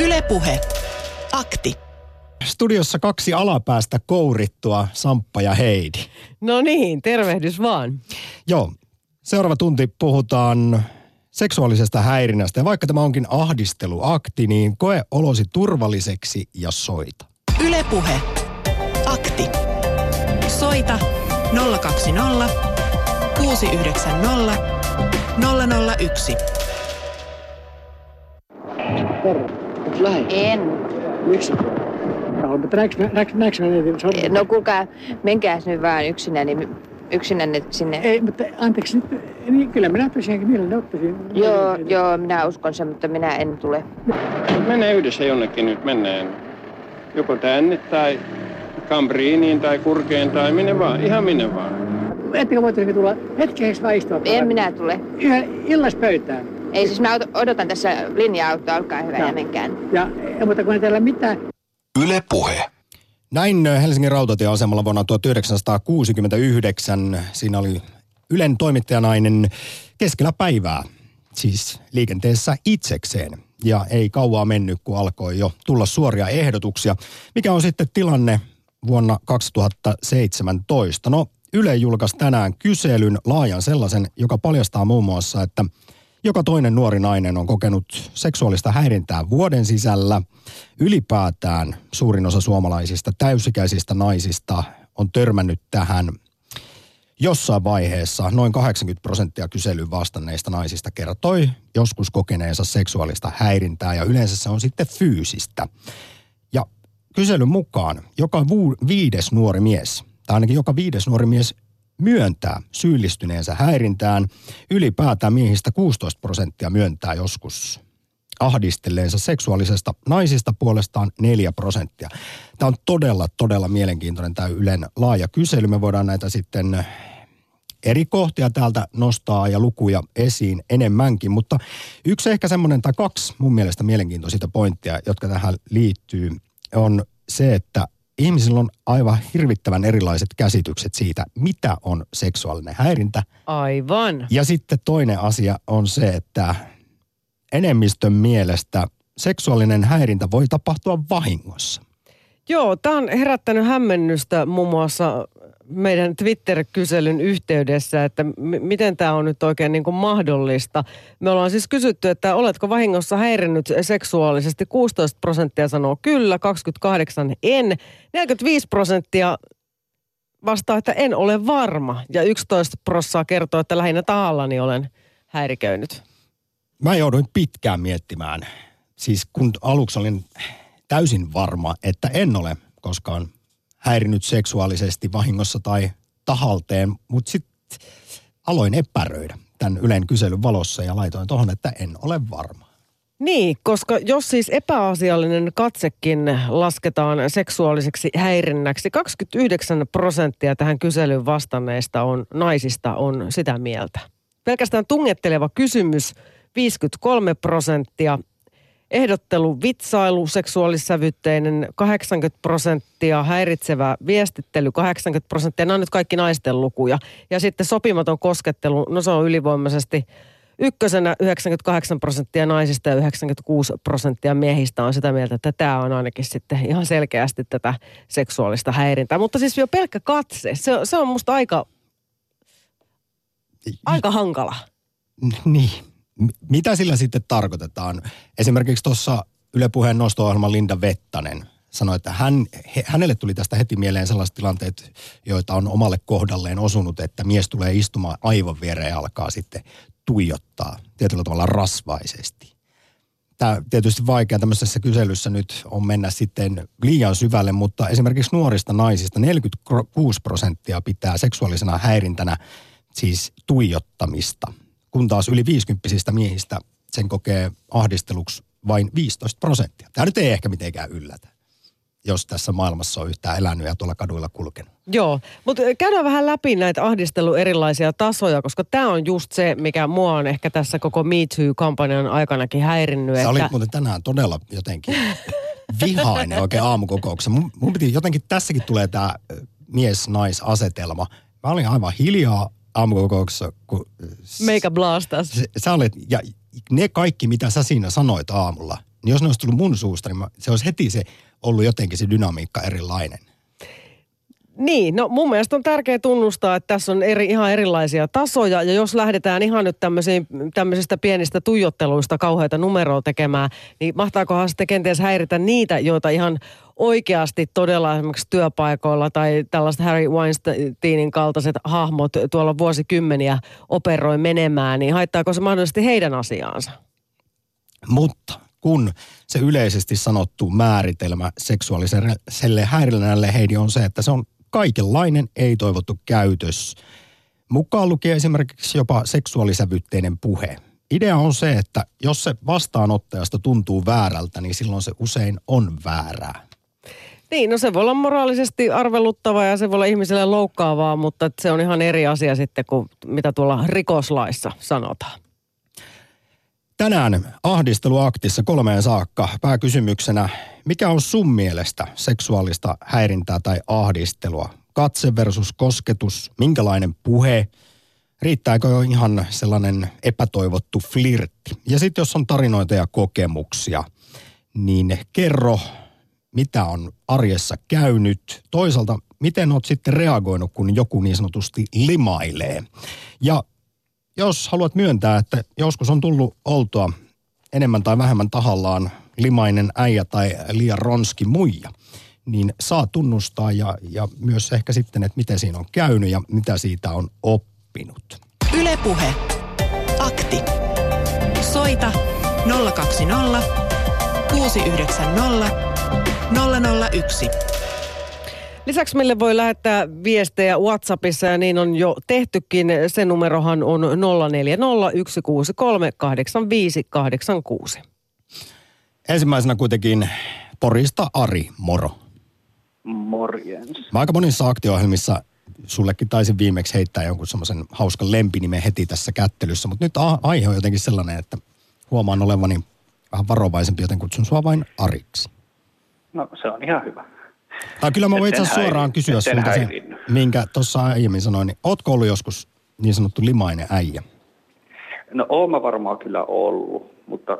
Ylepuhe. Akti. Studiossa kaksi alapäästä kourittua, Samppa ja Heidi. No niin, tervehdys vaan. Joo, seuraava tunti puhutaan seksuaalisesta häirinnästä. Ja vaikka tämä onkin ahdisteluakti, niin koe olosi turvalliseksi ja soita. Ylepuhe. Akti. Soita 020 690 001. Terve. Lähi? En. Miksi? No, mutta sormia? No kuulkaa, menkääs nyt vaan yksinään, niin yksinään nyt sinne. Ei, mutta anteeksi. Niin, kyllä minä tosiaankin mielelläni ottaisin. Joo, joo, minä uskon sen, mutta minä en tule. Mennään yhdessä jonnekin nyt, mennään. Joko tänne tai Kambriiniin tai Kurkeen tai minne vaan, ihan minne vaan. Ettekö voitaisiin tulla hetkeksi vaan istua? En minä tule. Yhden illaspöytään. Ei siis mä ot- odotan tässä linja-autoa, olkaa hyvä ja menkään. Ja, mutta kun ei teillä mitään, Yle Puhe. Näin Helsingin rautatieasemalla vuonna 1969. Siinä oli Ylen toimittajanainen keskellä päivää, siis liikenteessä itsekseen. Ja ei kauaa mennyt, kun alkoi jo tulla suoria ehdotuksia. Mikä on sitten tilanne vuonna 2017? No, Yle julkaisi tänään kyselyn, laajan sellaisen, joka paljastaa muun muassa, että joka toinen nuori nainen on kokenut seksuaalista häirintää vuoden sisällä. Ylipäätään suurin osa suomalaisista täysikäisistä naisista on törmännyt tähän jossain vaiheessa. Noin 80 prosenttia kyselyyn vastanneista naisista kertoi joskus kokeneensa seksuaalista häirintää ja yleensä se on sitten fyysistä. Ja kyselyn mukaan joka viides nuori mies, tai ainakin joka viides nuori mies myöntää syyllistyneensä häirintään. Ylipäätään miehistä 16 prosenttia myöntää joskus ahdistelleensa seksuaalisesta naisista puolestaan 4 prosenttia. Tämä on todella, todella mielenkiintoinen tämä Ylen laaja kysely. Me voidaan näitä sitten eri kohtia täältä nostaa ja lukuja esiin enemmänkin, mutta yksi ehkä semmoinen tai kaksi mun mielestä mielenkiintoisia pointtia, jotka tähän liittyy, on se, että ihmisillä on aivan hirvittävän erilaiset käsitykset siitä, mitä on seksuaalinen häirintä. Aivan. Ja sitten toinen asia on se, että enemmistön mielestä seksuaalinen häirintä voi tapahtua vahingossa. Joo, tämä on herättänyt hämmennystä muun muassa meidän Twitter-kyselyn yhteydessä, että m- miten tämä on nyt oikein niin kuin mahdollista. Me ollaan siis kysytty, että oletko vahingossa häirinnyt seksuaalisesti. 16 prosenttia sanoo kyllä, 28 en. 45 prosenttia vastaa, että en ole varma. Ja 11 prossaa kertoo, että lähinnä tahallani olen häiriköinyt. Mä jouduin pitkään miettimään, siis kun aluksi olin täysin varma, että en ole koskaan häirinyt seksuaalisesti vahingossa tai tahalteen, mutta sitten aloin epäröidä tämän Ylen kyselyn valossa ja laitoin tuohon, että en ole varma. Niin, koska jos siis epäasiallinen katsekin lasketaan seksuaaliseksi häirinnäksi, 29 prosenttia tähän kyselyyn vastanneista on, naisista on sitä mieltä. Pelkästään tungetteleva kysymys 53 prosenttia, ehdottelu, vitsailu, seksuaalissävytteinen 80 prosenttia, häiritsevä viestittely 80 prosenttia. Nämä on nyt kaikki naisten lukuja. Ja sitten sopimaton koskettelu, no se on ylivoimaisesti ykkösenä 98 prosenttia naisista ja 96 prosenttia miehistä on sitä mieltä, että tämä on ainakin sitten ihan selkeästi tätä seksuaalista häirintää. Mutta siis jo pelkkä katse, se, se on musta aika, aika hankala. Niin. Mitä sillä sitten tarkoitetaan? Esimerkiksi tuossa Yle Puheen nosto-ohjelman Linda Vettanen sanoi, että hän, he, hänelle tuli tästä heti mieleen sellaiset tilanteet, joita on omalle kohdalleen osunut, että mies tulee istumaan aivan viereen ja alkaa sitten tuijottaa tietyllä tavalla rasvaisesti. Tämä tietysti vaikea tämmöisessä kyselyssä nyt on mennä sitten liian syvälle, mutta esimerkiksi nuorista naisista 46 prosenttia pitää seksuaalisena häirintänä siis tuijottamista, kun taas yli 50 miehistä sen kokee ahdisteluksi vain 15 prosenttia. Tämä nyt ei ehkä mitenkään yllätä, jos tässä maailmassa on yhtään elänyt ja tuolla kaduilla kulkenut. Joo, mutta käydään vähän läpi näitä ahdistelun erilaisia tasoja, koska tämä on just se, mikä mua on ehkä tässä koko Me Too-kampanjan aikanakin häirinnyt. Sä että... olit muuten tänään todella jotenkin vihainen oikein aamukokouksessa. Mun, mun piti jotenkin, tässäkin tulee tämä mies-nais-asetelma. Mä olin aivan hiljaa aamukokouksessa, kun... Meikä blastas. s- Sä olet, ja ne kaikki, mitä sä siinä sanoit aamulla, niin jos ne olisi tullut mun suusta, niin mä, se olisi heti se ollut jotenkin se dynamiikka erilainen. Niin, no mun mielestä on tärkeää tunnustaa, että tässä on eri, ihan erilaisia tasoja. Ja jos lähdetään ihan nyt tämmöisistä pienistä tuijotteluista kauheita numeroa tekemään, niin mahtaakohan sitten kenties häiritä niitä, joita ihan oikeasti todella esimerkiksi työpaikoilla tai tällaiset Harry Weinsteinin kaltaiset hahmot tuolla vuosikymmeniä operoi menemään, niin haittaako se mahdollisesti heidän asiaansa? Mutta kun se yleisesti sanottu määritelmä seksuaaliselle häirinnälle Heidi on se, että se on kaikenlainen ei-toivottu käytös, mukaan lukee esimerkiksi jopa seksuaalisävytteinen puhe. Idea on se, että jos se vastaanottajasta tuntuu väärältä, niin silloin se usein on väärää. Niin, no se voi olla moraalisesti arveluttavaa ja se voi olla ihmiselle loukkaavaa, mutta se on ihan eri asia sitten kuin mitä tuolla rikoslaissa sanotaan. Tänään ahdisteluaktissa kolmeen saakka pääkysymyksenä, mikä on sun mielestä seksuaalista häirintää tai ahdistelua? Katse versus kosketus, minkälainen puhe, riittääkö jo ihan sellainen epätoivottu flirtti? Ja sitten jos on tarinoita ja kokemuksia, niin kerro, mitä on arjessa käynyt. Toisaalta, miten oot sitten reagoinut, kun joku niin sanotusti limailee. Ja jos haluat myöntää, että joskus on tullut oltua enemmän tai vähemmän tahallaan limainen äijä tai liian ronski muija, niin saa tunnustaa ja, ja myös ehkä sitten, että miten siinä on käynyt ja mitä siitä on oppinut. Ylepuhe. Akti. Soita 020 690 001. Lisäksi meille voi lähettää viestejä WhatsAppissa ja niin on jo tehtykin. Se numerohan on 0401638586. Ensimmäisenä kuitenkin Porista Ari, moro. Morjens. Mä aika monissa aktio-ohjelmissa sullekin taisin viimeksi heittää jonkun semmoisen hauskan lempinimen heti tässä kättelyssä, mutta nyt aihe on jotenkin sellainen, että huomaan olevani vähän varovaisempi, joten kutsun sua vain Ariksi. No se on ihan hyvä. Tai kyllä mä voin itse asiassa suoraan kysyä sulta se, minkä tuossa aiemmin sanoin, niin ootko ollut joskus niin sanottu limainen äijä? No oon mä varmaan kyllä ollut, mutta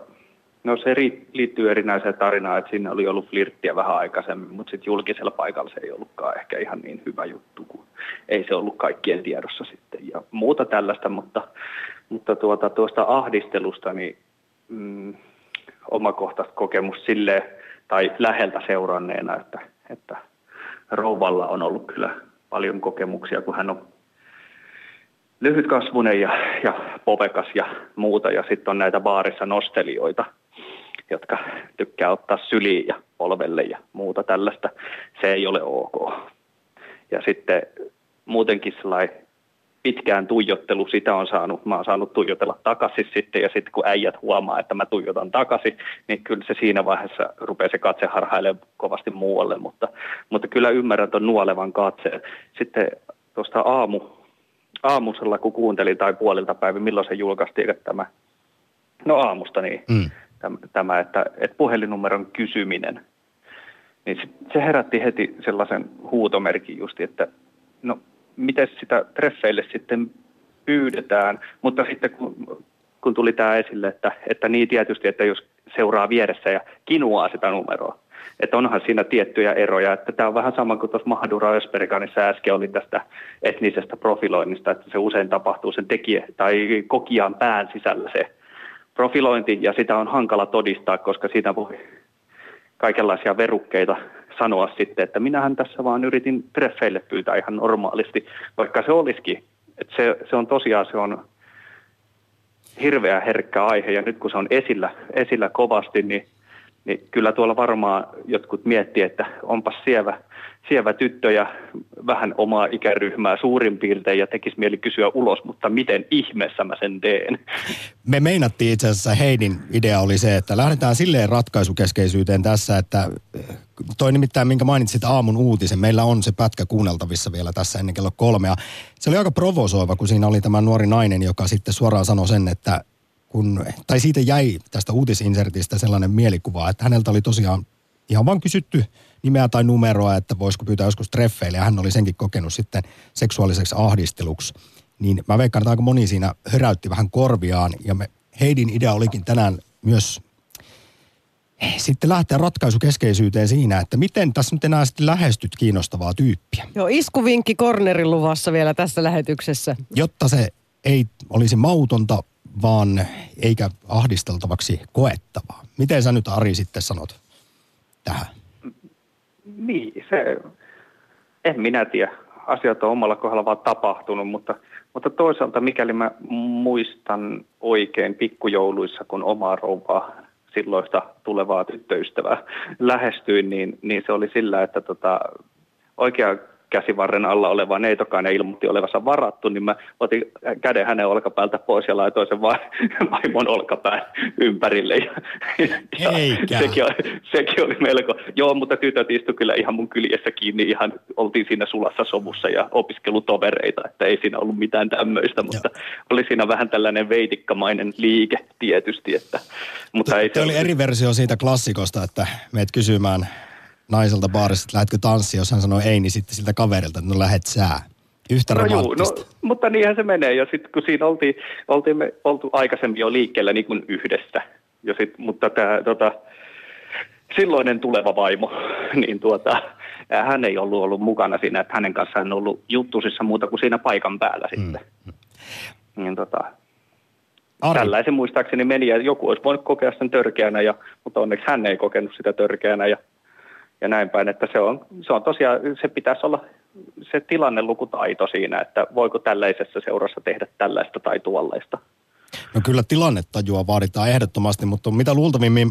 no se liittyy erinäiseen tarinaan, että siinä oli ollut flirttiä vähän aikaisemmin, mutta sitten julkisella paikalla se ei ollutkaan ehkä ihan niin hyvä juttu, kun ei se ollut kaikkien tiedossa sitten ja muuta tällaista, mutta, mutta tuota, tuosta ahdistelusta, niin mm, omakohtaista kokemus silleen, tai läheltä seuranneena, että että rouvalla on ollut kyllä paljon kokemuksia, kun hän on lyhytkasvunen ja, ja povekas ja muuta. Ja sitten on näitä baarissa nostelijoita, jotka tykkää ottaa syliin ja polvelle ja muuta tällaista. Se ei ole ok. Ja sitten muutenkin sellainen pitkään tuijottelu, sitä on saanut, mä oon saanut tuijotella takaisin sitten, ja sitten kun äijät huomaa, että mä tuijotan takaisin, niin kyllä se siinä vaiheessa rupeaa se katse harhailemaan kovasti muualle, mutta, mutta kyllä ymmärrän tuon nuolevan katseen. Sitten tuosta aamu, aamusella, kun kuuntelin tai puolilta päivin, milloin se julkaistiin, että tämä, no aamusta niin, mm. tämä, että, että puhelinnumeron kysyminen, niin se herätti heti sellaisen huutomerkin justi, että no miten sitä treffeille sitten pyydetään, mutta sitten kun, kun tuli tämä esille, että, että niin tietysti, että jos seuraa vieressä ja kinuaa sitä numeroa, että onhan siinä tiettyjä eroja, että tämä on vähän sama kuin tuossa Mahdura Ösperganissa äsken oli tästä etnisestä profiloinnista, että se usein tapahtuu sen tekijä tai kokijan pään sisällä se profilointi. Ja sitä on hankala todistaa, koska siitä voi kaikenlaisia verukkeita sanoa sitten, että minähän tässä vaan yritin treffeille pyytää ihan normaalisti, vaikka se olisikin. Että se, se on tosiaan se on hirveä herkkä aihe ja nyt kun se on esillä, esillä kovasti, niin, niin kyllä tuolla varmaan jotkut miettii, että onpas sievä sievä tyttö ja vähän omaa ikäryhmää suurin piirtein ja tekisi mieli kysyä ulos, mutta miten ihmeessä mä sen teen? Me meinattiin itse asiassa, Heidin idea oli se, että lähdetään silleen ratkaisukeskeisyyteen tässä, että toi nimittäin, minkä mainitsit aamun uutisen, meillä on se pätkä kuunneltavissa vielä tässä ennen kello kolmea. Se oli aika provosoiva, kun siinä oli tämä nuori nainen, joka sitten suoraan sanoi sen, että kun, tai siitä jäi tästä uutisinsertistä sellainen mielikuva, että häneltä oli tosiaan ihan vaan kysytty nimeä tai numeroa, että voisiko pyytää joskus treffeille. Ja hän oli senkin kokenut sitten seksuaaliseksi ahdisteluksi. Niin mä veikkaan, että aika moni siinä höräytti vähän korviaan. Ja me, Heidin idea olikin tänään myös sitten lähteä ratkaisukeskeisyyteen siinä, että miten tässä nyt enää sitten lähestyt kiinnostavaa tyyppiä. Joo, iskuvinkki kornerin luvassa vielä tässä lähetyksessä. Jotta se ei olisi mautonta, vaan eikä ahdisteltavaksi koettavaa. Miten sä nyt Ari sitten sanot tähän? Niin, se, en minä tiedä. Asiat on omalla kohdalla vaan tapahtunut, mutta, mutta toisaalta mikäli mä muistan oikein pikkujouluissa, kun omaa rouvaa silloista tulevaa tyttöystävää lähestyin, niin, niin se oli sillä, että tota, oikea käsivarren alla oleva neitokainen ilmoitti olevansa varattu, niin mä otin käden hänen olkapäältä pois ja laitoin sen vaimon olkapään ympärille. Ja, Eikä. sekin, oli, sekin oli melko, joo, mutta tytöt istu kyllä ihan mun kyljessä kiinni, ihan oltiin siinä sulassa sovussa ja opiskelutovereita, että ei siinä ollut mitään tämmöistä, mutta joo. oli siinä vähän tällainen veitikkamainen liike tietysti. Että, mutta T- ei se oli eri versio siitä klassikosta, että meet kysymään naiselta baarissa, että lähdetkö tanssiin, jos hän sanoo ei, niin sitten siltä kaverilta, että no lähet sää. Yhtä No, juu, no, mutta niinhän se menee. Ja sitten kun siinä oltiin, oltiin me oltu aikaisemmin jo liikkeellä niin kuin yhdessä. Ja sit, mutta tämä tota, silloinen tuleva vaimo, niin tuota, hän ei ollut ollut mukana siinä, että hänen kanssaan on ollut juttusissa muuta kuin siinä paikan päällä sitten. Niin tota, Ari, tällaisen muistaakseni meni ja joku olisi voinut kokea sen törkeänä, ja, mutta onneksi hän ei kokenut sitä törkeänä ja, ja näin päin, että se on, se on tosiaan, se pitäisi olla se tilannelukutaito siinä, että voiko tällaisessa seurassa tehdä tällaista tai tuollaista. no kyllä tilannetajua vaaditaan ehdottomasti, mutta mitä luultavimmin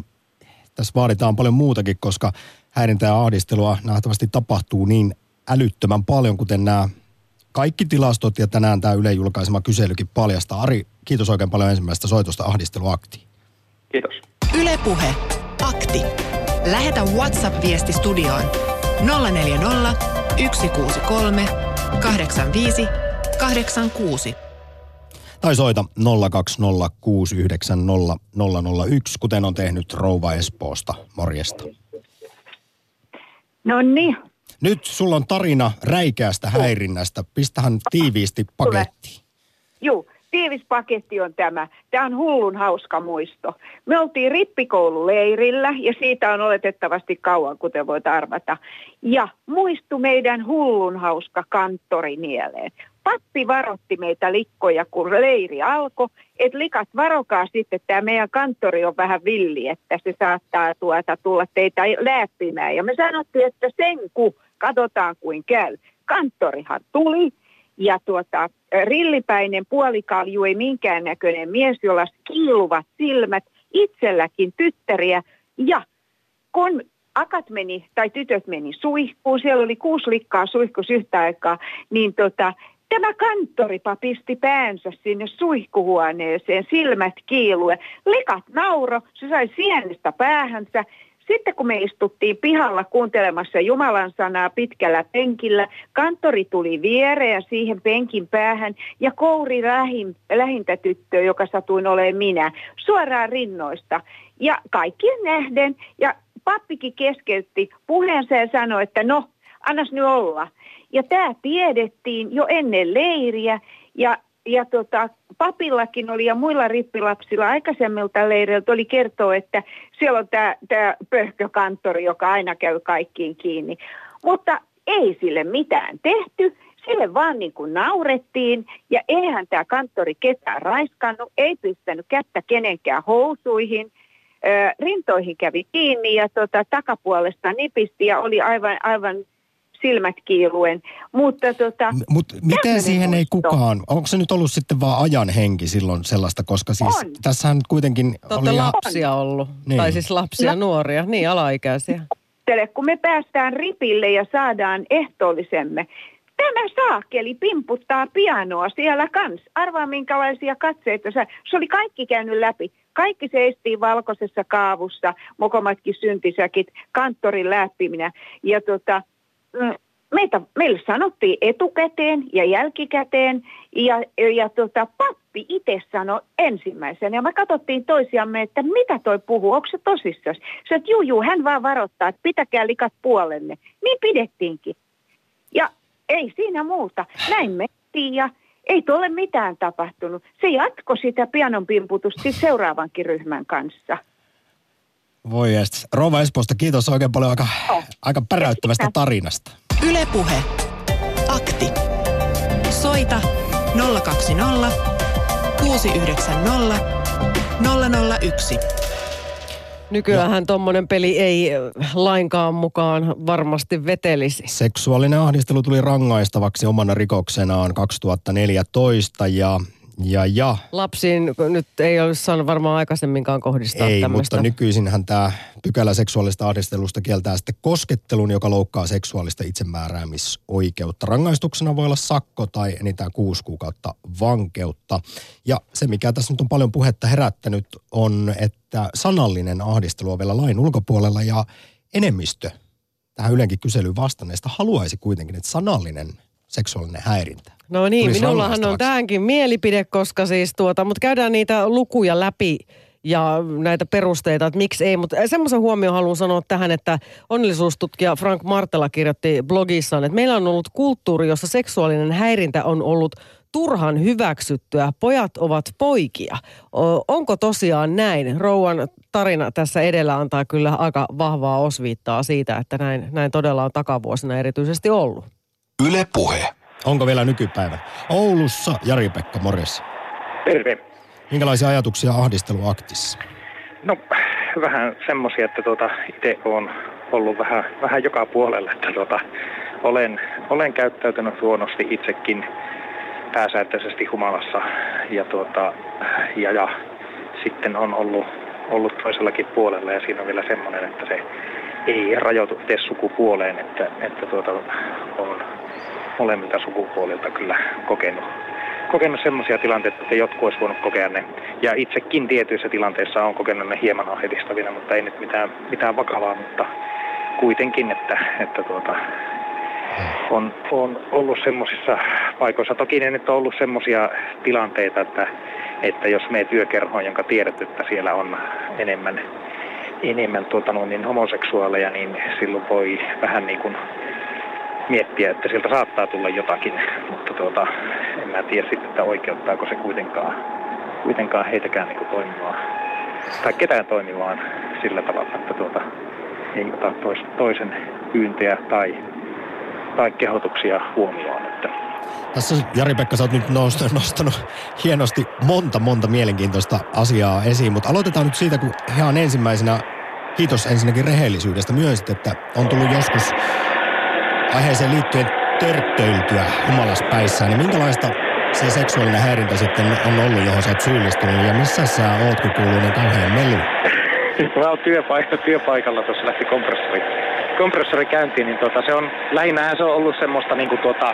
tässä vaaditaan paljon muutakin, koska häirintää ja ahdistelua nähtävästi tapahtuu niin älyttömän paljon, kuten nämä kaikki tilastot ja tänään tämä Yle julkaisema kyselykin paljastaa. Ari, kiitos oikein paljon ensimmäisestä soitosta ahdisteluaktiin. Kiitos. Ylepuhe Akti. Lähetä WhatsApp-viesti studioon 040 163 85 86. Tai soita 020690001, kuten on tehnyt Rouva Espoosta. Morjesta. No niin, Nyt sulla on tarina räikeästä häirinnästä. Pistähän tiiviisti pakettiin. juu, tiivis paketti on tämä. Tämä on hullun hauska muisto. Me oltiin rippikoululeirillä ja siitä on oletettavasti kauan, kuten voit arvata. Ja muistu meidän hullun hauska kanttori mieleen. Pappi varotti meitä likkoja, kun leiri alkoi, että likat varokaa sitten, tämä meidän kanttori on vähän villi, että se saattaa tuota, tulla teitä läppimään. Ja me sanottiin, että sen ku, katsotaan kuin käy. Kanttorihan tuli ja tuota, rillipäinen puolikalju ei minkäännäköinen mies, jolla kiiluvat silmät, itselläkin tyttäriä ja kun akat meni, tai tytöt meni suihkuun, siellä oli kuusi likkaa suihkus yhtä aikaa, niin tota, tämä kanttoripa pisti päänsä sinne suihkuhuoneeseen, silmät kiilue. Likat nauro, se sai sienestä päähänsä. Sitten kun me istuttiin pihalla kuuntelemassa Jumalan sanaa pitkällä penkillä, kanttori tuli viereen siihen penkin päähän ja kouri lähin, lähintä tyttöä, joka satuin olemaan minä, suoraan rinnoista. Ja kaikkien nähden, ja pappikin keskeytti puheensa ja sanoi, että no, annas nyt olla. Ja tämä tiedettiin jo ennen leiriä ja, ja tota, papillakin oli ja muilla rippilapsilla aikaisemmilta leireiltä oli kertoa, että siellä on tämä, pöhkökanttori, joka aina käy kaikkiin kiinni. Mutta ei sille mitään tehty. Sille vaan niin kuin naurettiin ja eihän tämä kanttori ketään raiskannut, ei pistänyt kättä kenenkään housuihin. Rintoihin kävi kiinni ja tota, takapuolesta nipisti ja oli aivan, aivan silmät kiiluen. Mutta tota, Mutta miten siihen ei muisto. kukaan, onko se nyt ollut sitten vaan ajan henki silloin sellaista, koska siis On. tässähän nyt kuitenkin Te olette oli lapsia ollut. Niin. Tai siis lapsia, No. nuoria, niin alaikäisiä. kun me päästään ripille ja saadaan ehtoollisemme. Tämä saakeli pimputtaa pianoa siellä kans. Arvaa minkälaisia katseita. sä- Se oli kaikki käynyt läpi. Kaikki seistiin valkoisessa kaavussa, mokomatkin syntisäkit, kanttorin läppiminä. Ja tota, meitä, meille sanottiin etukäteen ja jälkikäteen. Ja, ja tota, pappi itse sanoi ensimmäisenä. Ja me katsottiin toisiamme, että mitä toi puhuu, onko se tosissaan? Se, että juu, juu, hän vaan varoittaa, että pitäkää likat puolenne. Niin pidettiinkin. Ja ei siinä muuta. Näin mentiin ja ei tuolle mitään tapahtunut. Se jatko sitä pianon pimputusta siis seuraavankin ryhmän kanssa. Voi jest. Rouva Espoosta, kiitos oikein paljon aika, aika päräyttävästä tarinasta. Ylepuhe. Akti. Soita 020 690 001. Nykyään tuommoinen peli ei lainkaan mukaan varmasti vetelisi. Seksuaalinen ahdistelu tuli rangaistavaksi omana rikoksenaan 2014 ja ja, ja. Lapsiin nyt ei olisi saanut varmaan aikaisemminkaan kohdistaa Ei, tämmöistä. mutta nykyisinhän tämä pykälä seksuaalista ahdistelusta kieltää sitten koskettelun, joka loukkaa seksuaalista itsemääräämisoikeutta. Rangaistuksena voi olla sakko tai enintään kuusi kuukautta vankeutta. Ja se, mikä tässä nyt on paljon puhetta herättänyt, on, että sanallinen ahdistelu on vielä lain ulkopuolella ja enemmistö tähän Ylenkin kyselyyn vastanneista haluaisi kuitenkin, että sanallinen seksuaalinen häirintä No niin, tulisi minullahan on tähänkin mielipide, koska siis tuota, mutta käydään niitä lukuja läpi ja näitä perusteita, että miksi ei. Mutta semmoisen huomioon haluan sanoa tähän, että onnellisuustutkija Frank Martela kirjoitti blogissaan, että meillä on ollut kulttuuri, jossa seksuaalinen häirintä on ollut turhan hyväksyttyä. Pojat ovat poikia. Onko tosiaan näin? Rouan tarina tässä edellä antaa kyllä aika vahvaa osviittaa siitä, että näin, näin todella on takavuosina erityisesti ollut. Yle Puhe. Onko vielä nykypäivän? Oulussa Jari-Pekka Morjes. Terve. Minkälaisia ajatuksia ahdisteluaktissa? No vähän semmoisia, että tuota, itse olen ollut vähän, vähän joka puolella, että tuota, olen, olen käyttäytynyt huonosti itsekin pääsääntöisesti humalassa ja, tuota, ja, ja sitten on ollut, ollut toisellakin puolella ja siinä on vielä semmoinen, että se ei rajoitu tee sukupuoleen, että, että tuota, on molemmilta sukupuolilta kyllä kokenut, kokenut semmoisia tilanteita, että jotkut olisi voinut kokea ne. Ja itsekin tietyissä tilanteissa on kokenut ne hieman ahdistavina, mutta ei nyt mitään, mitään vakavaa, mutta kuitenkin, että, että tuota, on, on ollut semmoisissa paikoissa. Toki ne nyt on ollut semmoisia tilanteita, että, että jos me työkerhoon, jonka tiedät, että siellä on enemmän, enemmän tuota, no, niin homoseksuaaleja, niin silloin voi vähän niin kuin miettiä, että sieltä saattaa tulla jotakin, mutta tuota, en mä tiedä sitten, että oikeuttaako se kuitenkaan, kuitenkaan heitäkään niin kuin toimimaan, tai ketään toimimaan sillä tavalla, että tuota, ei ota tois, toisen pyyntöjä tai, tai kehotuksia huomioon. Että Tässä Jari-Pekka, sä oot nyt nostanut, nostanut hienosti monta, monta mielenkiintoista asiaa esiin, mutta aloitetaan nyt siitä, kun ihan ensimmäisenä, kiitos ensinnäkin rehellisyydestä, myönsit, että on tullut joskus aiheeseen liittyen törttöiltyä humalaspäissään, niin minkälaista se seksuaalinen häirintä sitten on ollut, johon sä oot syyllistynyt, ja missä sä oot, kun kuuluu niin kauhean melu? Mä oon työpaikalla, työpaikalla tuossa lähti kompressori, kompressori käyntiin, niin tota, se on, lähinnähän se on ollut semmoista niinku tota,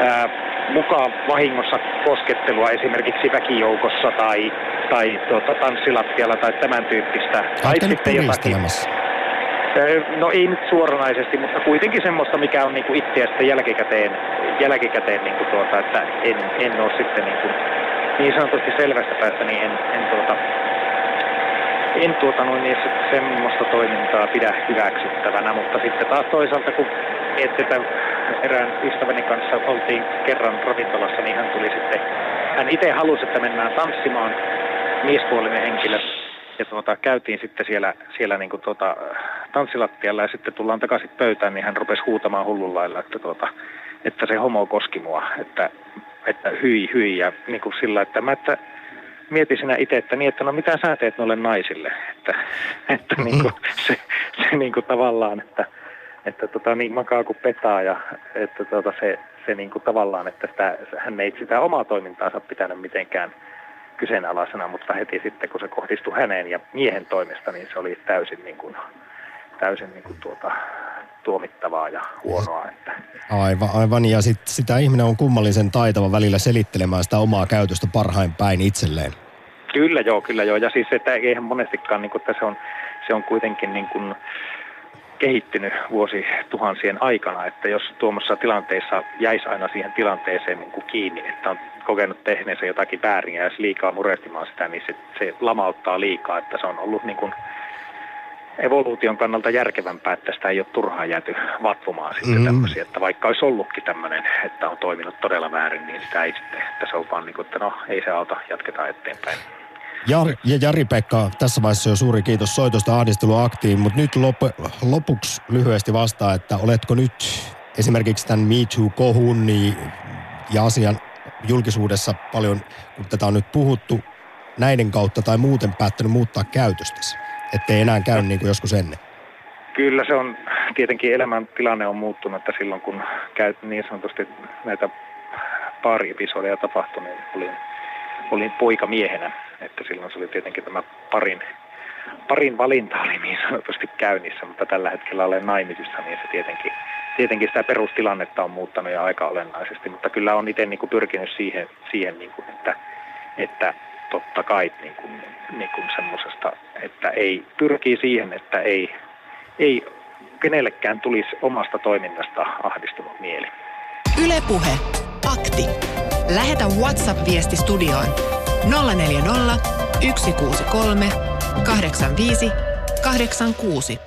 ää, mukaan vahingossa koskettelua esimerkiksi väkijoukossa tai, tai tota, tanssilattialla tai tämän tyyppistä. Tai sitten jotakin, No ei nyt suoranaisesti, mutta kuitenkin semmoista, mikä on niinku itseä sitten jälkikäteen, jälkikäteen niinku tuota, että en, en ole sitten niinku, niin sanotusti selvästä päästä, niin en, en tuota, en tuota noin niin se- semmoista toimintaa pidä hyväksyttävänä, mutta sitten taas toisaalta kun että erään ystäväni kanssa oltiin kerran ravintolassa, niin hän tuli sitten, hän itse halusi, että mennään tanssimaan, miespuolinen henkilö, ja tuota, käytiin sitten siellä, siellä niin kuin tuota, tanssilattialla ja sitten tullaan takaisin pöytään, niin hän rupesi huutamaan hullun lailla, että, tuota, että se homo koski mua, että, että hyi hyi ja niin kuin sillä, että mä että mietin sinä itse, että niin, että no mitä sä teet noille naisille, että, että niin kuin, se, se niin kuin tavallaan, että, että tota, niin makaa kuin petaa ja että tota, se, se niin kuin tavallaan, että sitä, hän ei sitä omaa toimintaansa pitänyt mitenkään kyseenalaisena, mutta heti sitten kun se kohdistui häneen ja miehen toimesta, niin se oli täysin, niin kuin, täysin niin kuin tuota, tuomittavaa ja huonoa. Että, Aivan, aivan. Ja sit, sitä ihminen on kummallisen taitava välillä selittelemään sitä omaa käytöstä parhain päin itselleen. Kyllä joo, kyllä joo. Ja siis että eihän monestikaan, niin kuin, että se on, se on kuitenkin niin kuin kehittynyt vuosituhansien aikana, että jos tuommoisessa tilanteessa jäisi aina siihen tilanteeseen niin kuin kiinni, että on kokenut tehneensä jotakin väärin ja jäisi liikaa murehtimaan sitä, niin se, se lamauttaa liikaa, että se on ollut niin kuin evoluution kannalta järkevämpää, että sitä ei ole turhaan jääty vatvomaan sitten Mm. mm. tämmöisiä, että vaikka olisi ollutkin tämmöinen, että on toiminut todella väärin, niin sitä ei sitten, että se on vaan niin kuin, että no ei se auta, jatketaan eteenpäin. Jar, ja Jari-Pekka, tässä vaiheessa jo suuri kiitos soitosta ahdisteluaktiin, mutta nyt lop, lopuksi lyhyesti vastaa, että oletko nyt esimerkiksi tämän Me Too-kohun niin, ja asian julkisuudessa paljon, kun tätä on nyt puhuttu, näiden kautta tai muuten päättänyt muuttaa käytöstäsi, ettei enää käy niin kuin joskus ennen? Kyllä se on, tietenkin elämäntilanne on muuttunut, että silloin kun käyt niin sanotusti näitä pari episodeja tapahtui, niin olin, olin poikamiehenä, että silloin se oli tietenkin tämä parin, parin valinta oli niin sanotusti käynnissä, mutta tällä hetkellä olen naimisissa, niin se tietenkin, tietenkin sitä perustilannetta on muuttanut ja aika olennaisesti, mutta kyllä on itse niin kuin pyrkinyt siihen, siihen niin kuin, että, että totta kai niin kuin, niin kuin semmoisesta, että ei pyrkii siihen, että ei, ei kenellekään tulisi omasta toiminnasta ahdistunut mieli. Ylepuhe Akti. Lähetä WhatsApp-viesti studioon 040 163 85 86.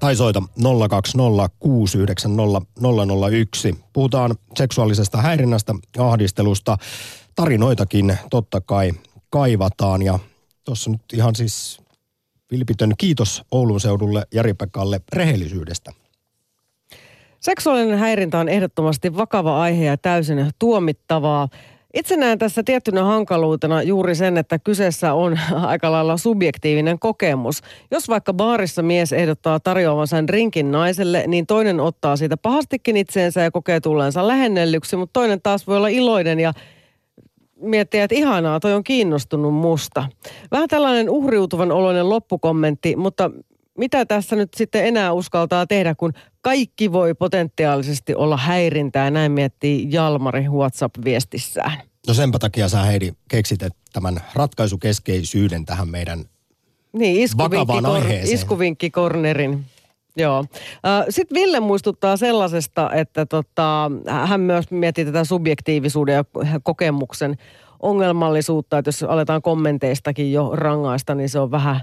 Tai soita 020 690 001. Puhutaan seksuaalisesta häirinnästä, ahdistelusta. Tarinoitakin totta kai kaivataan ja tuossa nyt ihan siis vilpitön kiitos Oulun seudulle Jari-Pekalle rehellisyydestä. Seksuaalinen häirintä on ehdottomasti vakava aihe ja täysin tuomittavaa. Itse näen tässä tiettynä hankaluutena juuri sen, että kyseessä on aika lailla subjektiivinen kokemus. Jos vaikka baarissa mies ehdottaa tarjoavansa rinkin naiselle, niin toinen ottaa siitä pahastikin itseensä ja kokee tulleensa lähennellyksi, mutta toinen taas voi olla iloinen ja miettiä, että ihanaa, toi on kiinnostunut musta. Vähän tällainen uhriutuvan oloinen loppukommentti, mutta mitä tässä nyt sitten enää uskaltaa tehdä, kun kaikki voi potentiaalisesti olla häirintää, näin miettii Jalmari WhatsApp-viestissään. No senpä takia sä Heidi keksit tämän ratkaisukeskeisyyden tähän meidän niin, vakavaan aiheeseen. Iskuvinkkikornerin. Joo. Sitten Ville muistuttaa sellaisesta, että tota, hän myös miettii tätä subjektiivisuuden ja kokemuksen ongelmallisuutta, että jos aletaan kommenteistakin jo rangaista, niin se on vähän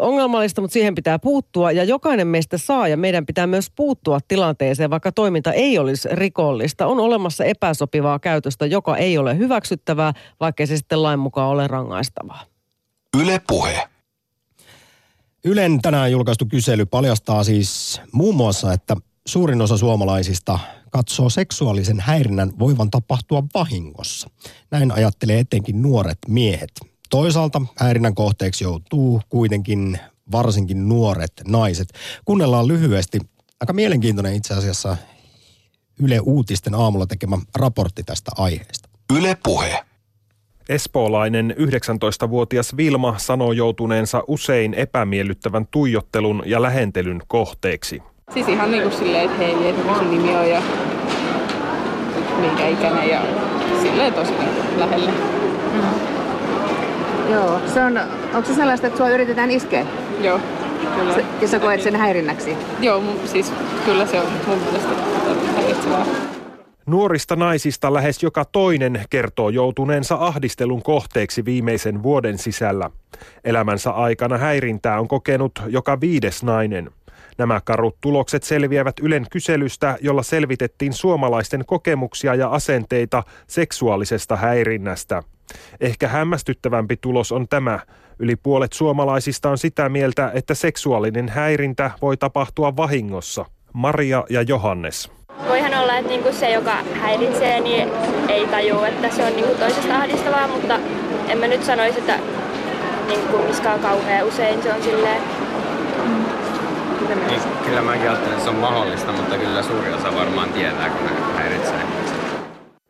ongelmallista, mutta siihen pitää puuttua ja jokainen meistä saa ja meidän pitää myös puuttua tilanteeseen, vaikka toiminta ei olisi rikollista. On olemassa epäsopivaa käytöstä, joka ei ole hyväksyttävää, vaikka se sitten lain mukaan ole rangaistavaa. Yle puhe. Ylen tänään julkaistu kysely paljastaa siis muun muassa, että suurin osa suomalaisista katsoo seksuaalisen häirinnän voivan tapahtua vahingossa. Näin ajattelee etenkin nuoret miehet. Toisaalta häirinnän kohteeksi joutuu kuitenkin varsinkin nuoret naiset. Kuunnellaan lyhyesti, aika mielenkiintoinen itse asiassa Yle Uutisten aamulla tekemä raportti tästä aiheesta. Yle Puhe. Espoolainen 19-vuotias Vilma sanoo joutuneensa usein epämiellyttävän tuijottelun ja lähentelyn kohteeksi. Siis ihan niin kuin silleen, että hei, että sun nimi on ja minkä ikäinen ja silleen tosi lähelle. Mm. Joo, se on, onko se sellaista, että sua yritetään iskeä? Joo, kyllä. Se, ja sä koet sen häirinnäksi? Joo, siis kyllä se on mun mielestä häiritsevää. Nuorista naisista lähes joka toinen kertoo joutuneensa ahdistelun kohteeksi viimeisen vuoden sisällä. Elämänsä aikana häirintää on kokenut joka viides nainen. Nämä karut tulokset selviävät Ylen kyselystä, jolla selvitettiin suomalaisten kokemuksia ja asenteita seksuaalisesta häirinnästä. Ehkä hämmästyttävämpi tulos on tämä. Yli puolet suomalaisista on sitä mieltä, että seksuaalinen häirintä voi tapahtua vahingossa. Maria ja Johannes. Voihan olla, että niinku se, joka häiritsee, niin ei tajua, että se on niinku toisesta ahdistavaa, mutta en mä nyt sanoisi, että niinku on kauhean usein se on silleen. Niin, kyllä mäkin ajattelen, että se on mahdollista, mutta kyllä suuri osa varmaan tietää, kun ne häiritsee.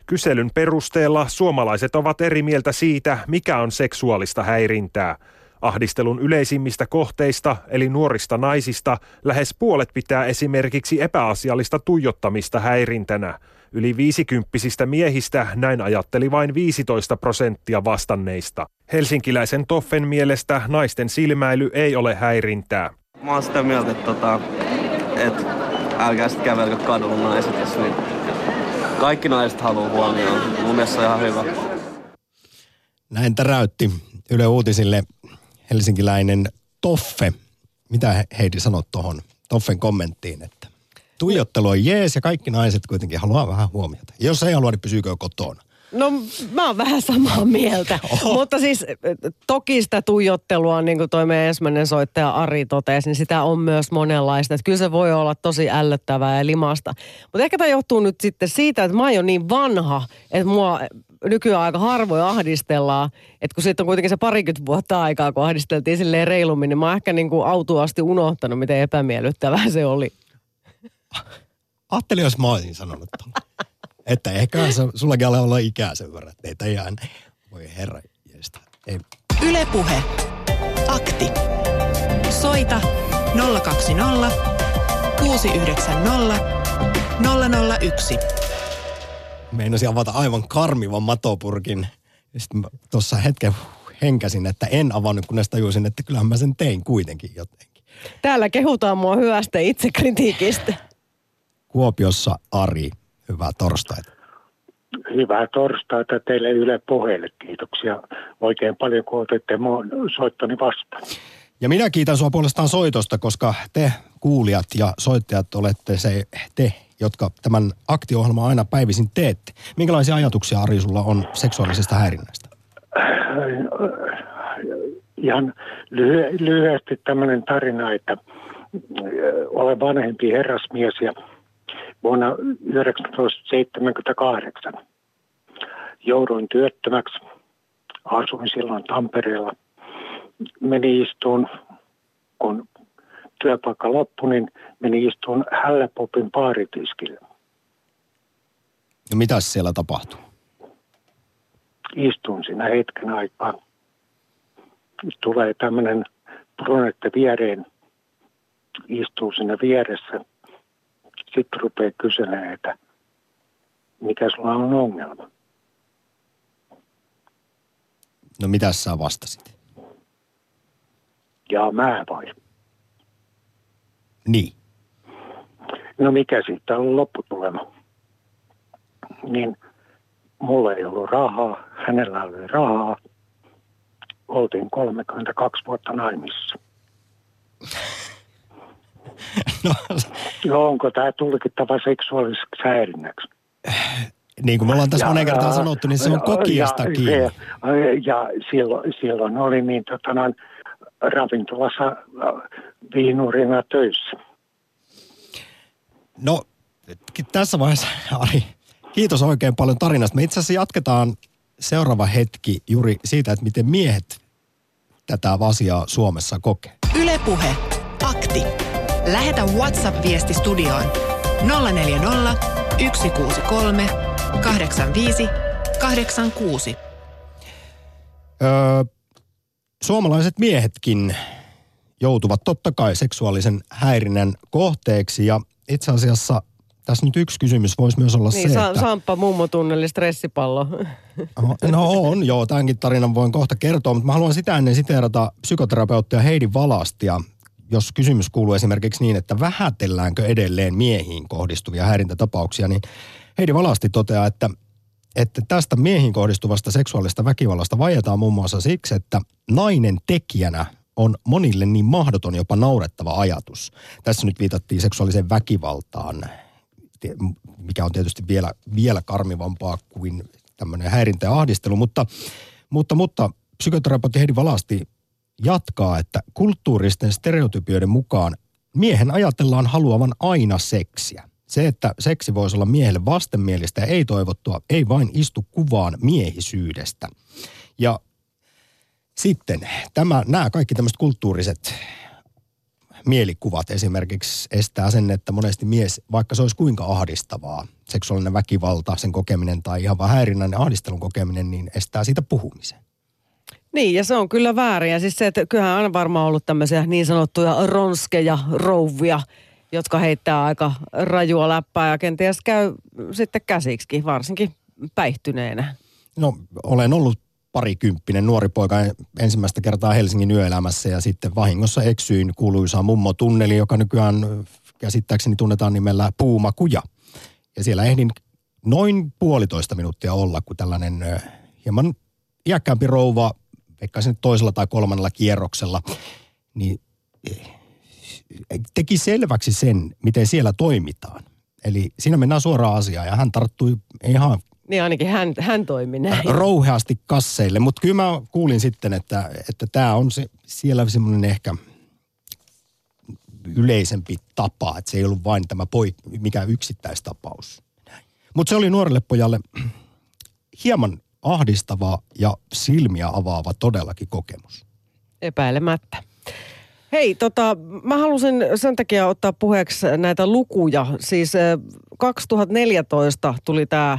Kyselyn perusteella suomalaiset ovat eri mieltä siitä, mikä on seksuaalista häirintää. Ahdistelun yleisimmistä kohteista, eli nuorista naisista, lähes puolet pitää esimerkiksi epäasiallista tuijottamista häirintänä. Yli viisikymppisistä miehistä näin ajatteli vain 15 prosenttia vastanneista. Helsinkiläisen Toffen mielestä naisten silmäily ei ole häirintää. Mä oon sitä mieltä, että, tota, että älkää sitten kävelkö kadulla naiset, jos niin kaikki naiset haluaa huomioon. Mun mielestä on ihan hyvä. Näin täräytti Yle Uutisille helsinkiläinen Toffe. Mitä Heidi sanot tuohon Toffen kommenttiin, että tuijottelu on jees ja kaikki naiset kuitenkin haluaa vähän huomiota. Jos ei halua, niin pysyykö kotona. No mä oon vähän samaa mieltä. Oho. Mutta siis toki sitä tuijottelua, niin kuin toi meidän ensimmäinen soittaja Ari totesi, niin sitä on myös monenlaista. Että kyllä se voi olla tosi ällöttävää ja limasta. Mutta ehkä tämä johtuu nyt sitten siitä, että mä oon jo niin vanha, että mua nykyään aika harvoin ahdistellaan. Että kun siitä on kuitenkin se parikymmentä vuotta aikaa, kun ahdisteltiin silleen reilummin, niin mä oon ehkä niin kuin autuasti unohtanut, miten epämiellyttävää se oli. Ajattelin, jos mä olisin sanonut tuolla. Että ehkä se, sullakin alkaa olla ikää sen verran, että ei ihan, voi herra jeesta. Ei. Ylepuhe. Akti. Soita 020 690 001. Meinasin avata aivan karmivan matopurkin. Sitten tuossa hetken henkäsin, että en avannut, kunnes tajusin, että kyllähän mä sen tein kuitenkin jotenkin. Täällä kehutaan mua hyvästä itsekritiikistä. Kuopiossa Ari, hyvää torstaita. Hyvää torstaita teille Yle puheelle. Kiitoksia oikein paljon, kun otitte mun soittoni vastaan. Ja minä kiitän sinua puolestaan soitosta, koska te kuulijat ja soittajat olette se te, jotka tämän aktiohjelman aina päivisin teette. Minkälaisia ajatuksia Ari sulla on seksuaalisesta häirinnästä? Ihan lyhy- lyhyesti tämmöinen tarina, että olen vanhempi herrasmies ja vuonna 1978 jouduin työttömäksi. Asuin silloin Tampereella. Meni istuun, kun työpaikka loppui, niin meni istuun Hälläpopin baaritiskille. Ja mitä siellä tapahtui? Istun siinä hetken aikaa. Tulee tämmöinen brunette viereen, istuu siinä vieressä. Sitten rupeaa kyselemään, että mikä sulla on ongelma. No mitä sä vastasit? Ja mä vai? Niin. No mikä siitä on lopputulema? Niin mulla ei ollut rahaa, hänellä oli rahaa. Oltiin 32 vuotta naimissa. No. No onko tämä tulkittava seksuaaliseksi häirinnäksi? Niin kuin me ollaan tässä monen kertaan sanottu, niin se on kokiasta ja, kiinni. Ja, ja silloin, silloin oli niin tota, noin, ravintolassa äh, viinurina töissä. No, tässä vaiheessa, Ari, kiitos oikein paljon tarinasta. Me itse asiassa jatketaan seuraava hetki juuri siitä, että miten miehet tätä asiaa Suomessa kokee. Ylepuhe. Akti. Lähetä WhatsApp-viesti studioon 040 163 85 86. Öö, suomalaiset miehetkin joutuvat totta kai seksuaalisen häirinnän kohteeksi ja itse asiassa tässä nyt yksi kysymys voisi myös olla niin, se, sa- että... Samppa mummotunneli stressipallo. No on, joo, tämänkin tarinan voin kohta kertoa, mutta mä haluan sitä ennen siteerata psykoterapeuttia Heidi Valastia, jos kysymys kuuluu esimerkiksi niin, että vähätelläänkö edelleen miehiin kohdistuvia häirintätapauksia, niin Heidi Valasti toteaa, että, että tästä miehiin kohdistuvasta seksuaalista väkivallasta vaietaan muun muassa siksi, että nainen tekijänä on monille niin mahdoton, jopa naurettava ajatus. Tässä nyt viitattiin seksuaaliseen väkivaltaan, mikä on tietysti vielä, vielä karmivampaa kuin tämmöinen häirintä ja ahdistelu, mutta, mutta, mutta psykoterapeutti Heidi Valasti jatkaa, että kulttuuristen stereotypioiden mukaan miehen ajatellaan haluavan aina seksiä. Se, että seksi voisi olla miehelle vastenmielistä ja ei toivottua, ei vain istu kuvaan miehisyydestä. Ja sitten tämä, nämä kaikki tämmöiset kulttuuriset mielikuvat esimerkiksi estää sen, että monesti mies, vaikka se olisi kuinka ahdistavaa, seksuaalinen väkivalta, sen kokeminen tai ihan vaan häirinnän ahdistelun kokeminen, niin estää siitä puhumisen. Niin, ja se on kyllä väärin. Ja siis se, että kyllähän on varmaan ollut tämmöisiä niin sanottuja ronskeja rouvia, jotka heittää aika rajua läppää ja kenties käy sitten käsiksi, varsinkin päihtyneenä. No, olen ollut parikymppinen nuori poika ensimmäistä kertaa Helsingin yöelämässä ja sitten vahingossa eksyin kuuluisaan mummotunneli, joka nykyään käsittääkseni tunnetaan nimellä Puumakuja. Ja siellä ehdin noin puolitoista minuuttia olla, kun tällainen hieman iäkkäämpi rouva, vaikka sen toisella tai kolmannella kierroksella, niin teki selväksi sen, miten siellä toimitaan. Eli siinä mennään suoraan asiaan ja hän tarttui ihan Niin ainakin hän, hän toimi näin. rouheasti kasseille. Mutta kyllä mä kuulin sitten, että että tämä on se, siellä semmoinen ehkä yleisempi tapa, että se ei ollut vain tämä poik, mikä yksittäistapaus. Mutta se oli nuorelle pojalle hieman ahdistava ja silmiä avaava todellakin kokemus. Epäilemättä. Hei, tota, mä halusin sen takia ottaa puheeksi näitä lukuja. Siis eh, 2014 tuli tämä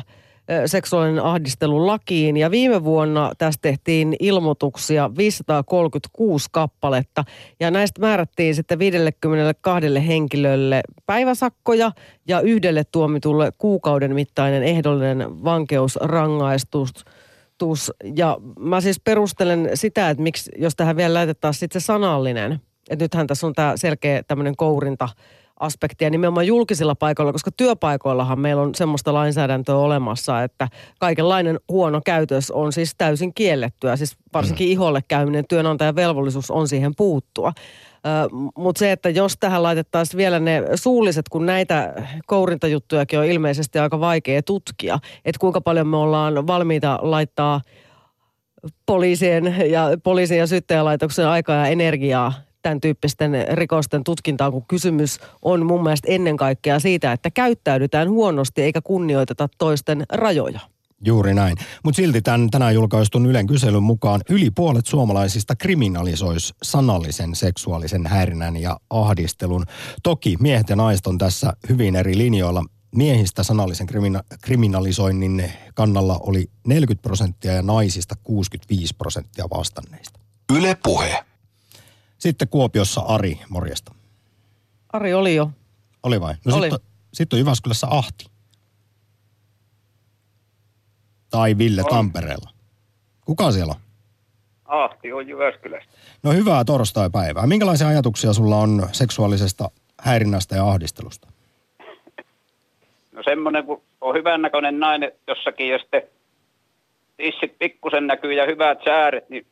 seksuaalinen ahdistelu lakiin. Ja viime vuonna tästä tehtiin ilmoituksia 536 kappaletta. Ja näistä määrättiin sitten 52 henkilölle päiväsakkoja ja yhdelle tuomitulle kuukauden mittainen ehdollinen vankeusrangaistus. Ja mä siis perustelen sitä, että miksi, jos tähän vielä laitetaan sitten se sanallinen, että nythän tässä on tämä selkeä tämmöinen kourinta aspektia nimenomaan julkisilla paikoilla, koska työpaikoillahan meillä on semmoista lainsäädäntöä olemassa, että kaikenlainen huono käytös on siis täysin kiellettyä. Siis varsinkin mm. iholle käyminen, työnantajan velvollisuus on siihen puuttua. Mutta se, että jos tähän laitettaisiin vielä ne suulliset, kun näitä kourintajuttujakin on ilmeisesti aika vaikea tutkia, että kuinka paljon me ollaan valmiita laittaa poliisien ja, poliisin ja syyttäjälaitoksen aikaa ja energiaa tämän tyyppisten rikosten tutkintaan, kun kysymys on mun mielestä ennen kaikkea siitä, että käyttäydytään huonosti eikä kunnioiteta toisten rajoja. Juuri näin. Mutta silti tämän tänään julkaistun Ylen kyselyn mukaan yli puolet suomalaisista kriminalisoisi sanallisen seksuaalisen häirinnän ja ahdistelun. Toki miehet ja naiset on tässä hyvin eri linjoilla. Miehistä sanallisen krimina- kriminalisoinnin kannalla oli 40 prosenttia ja naisista 65 prosenttia vastanneista. Yle puhe. Sitten Kuopiossa Ari, morjesta. Ari oli jo. Oli vai? No Oli. sitten on, sit on Jyväskylässä Ahti. Tai Ville Tampereella. Kuka siellä on? Ahti on Jyväskylästä. No hyvää torstai-päivää. Minkälaisia ajatuksia sulla on seksuaalisesta häirinnästä ja ahdistelusta? No semmoinen, kun on hyvännäköinen nainen jossakin ja sitten tissit pikkusen näkyy ja hyvät sääret, niin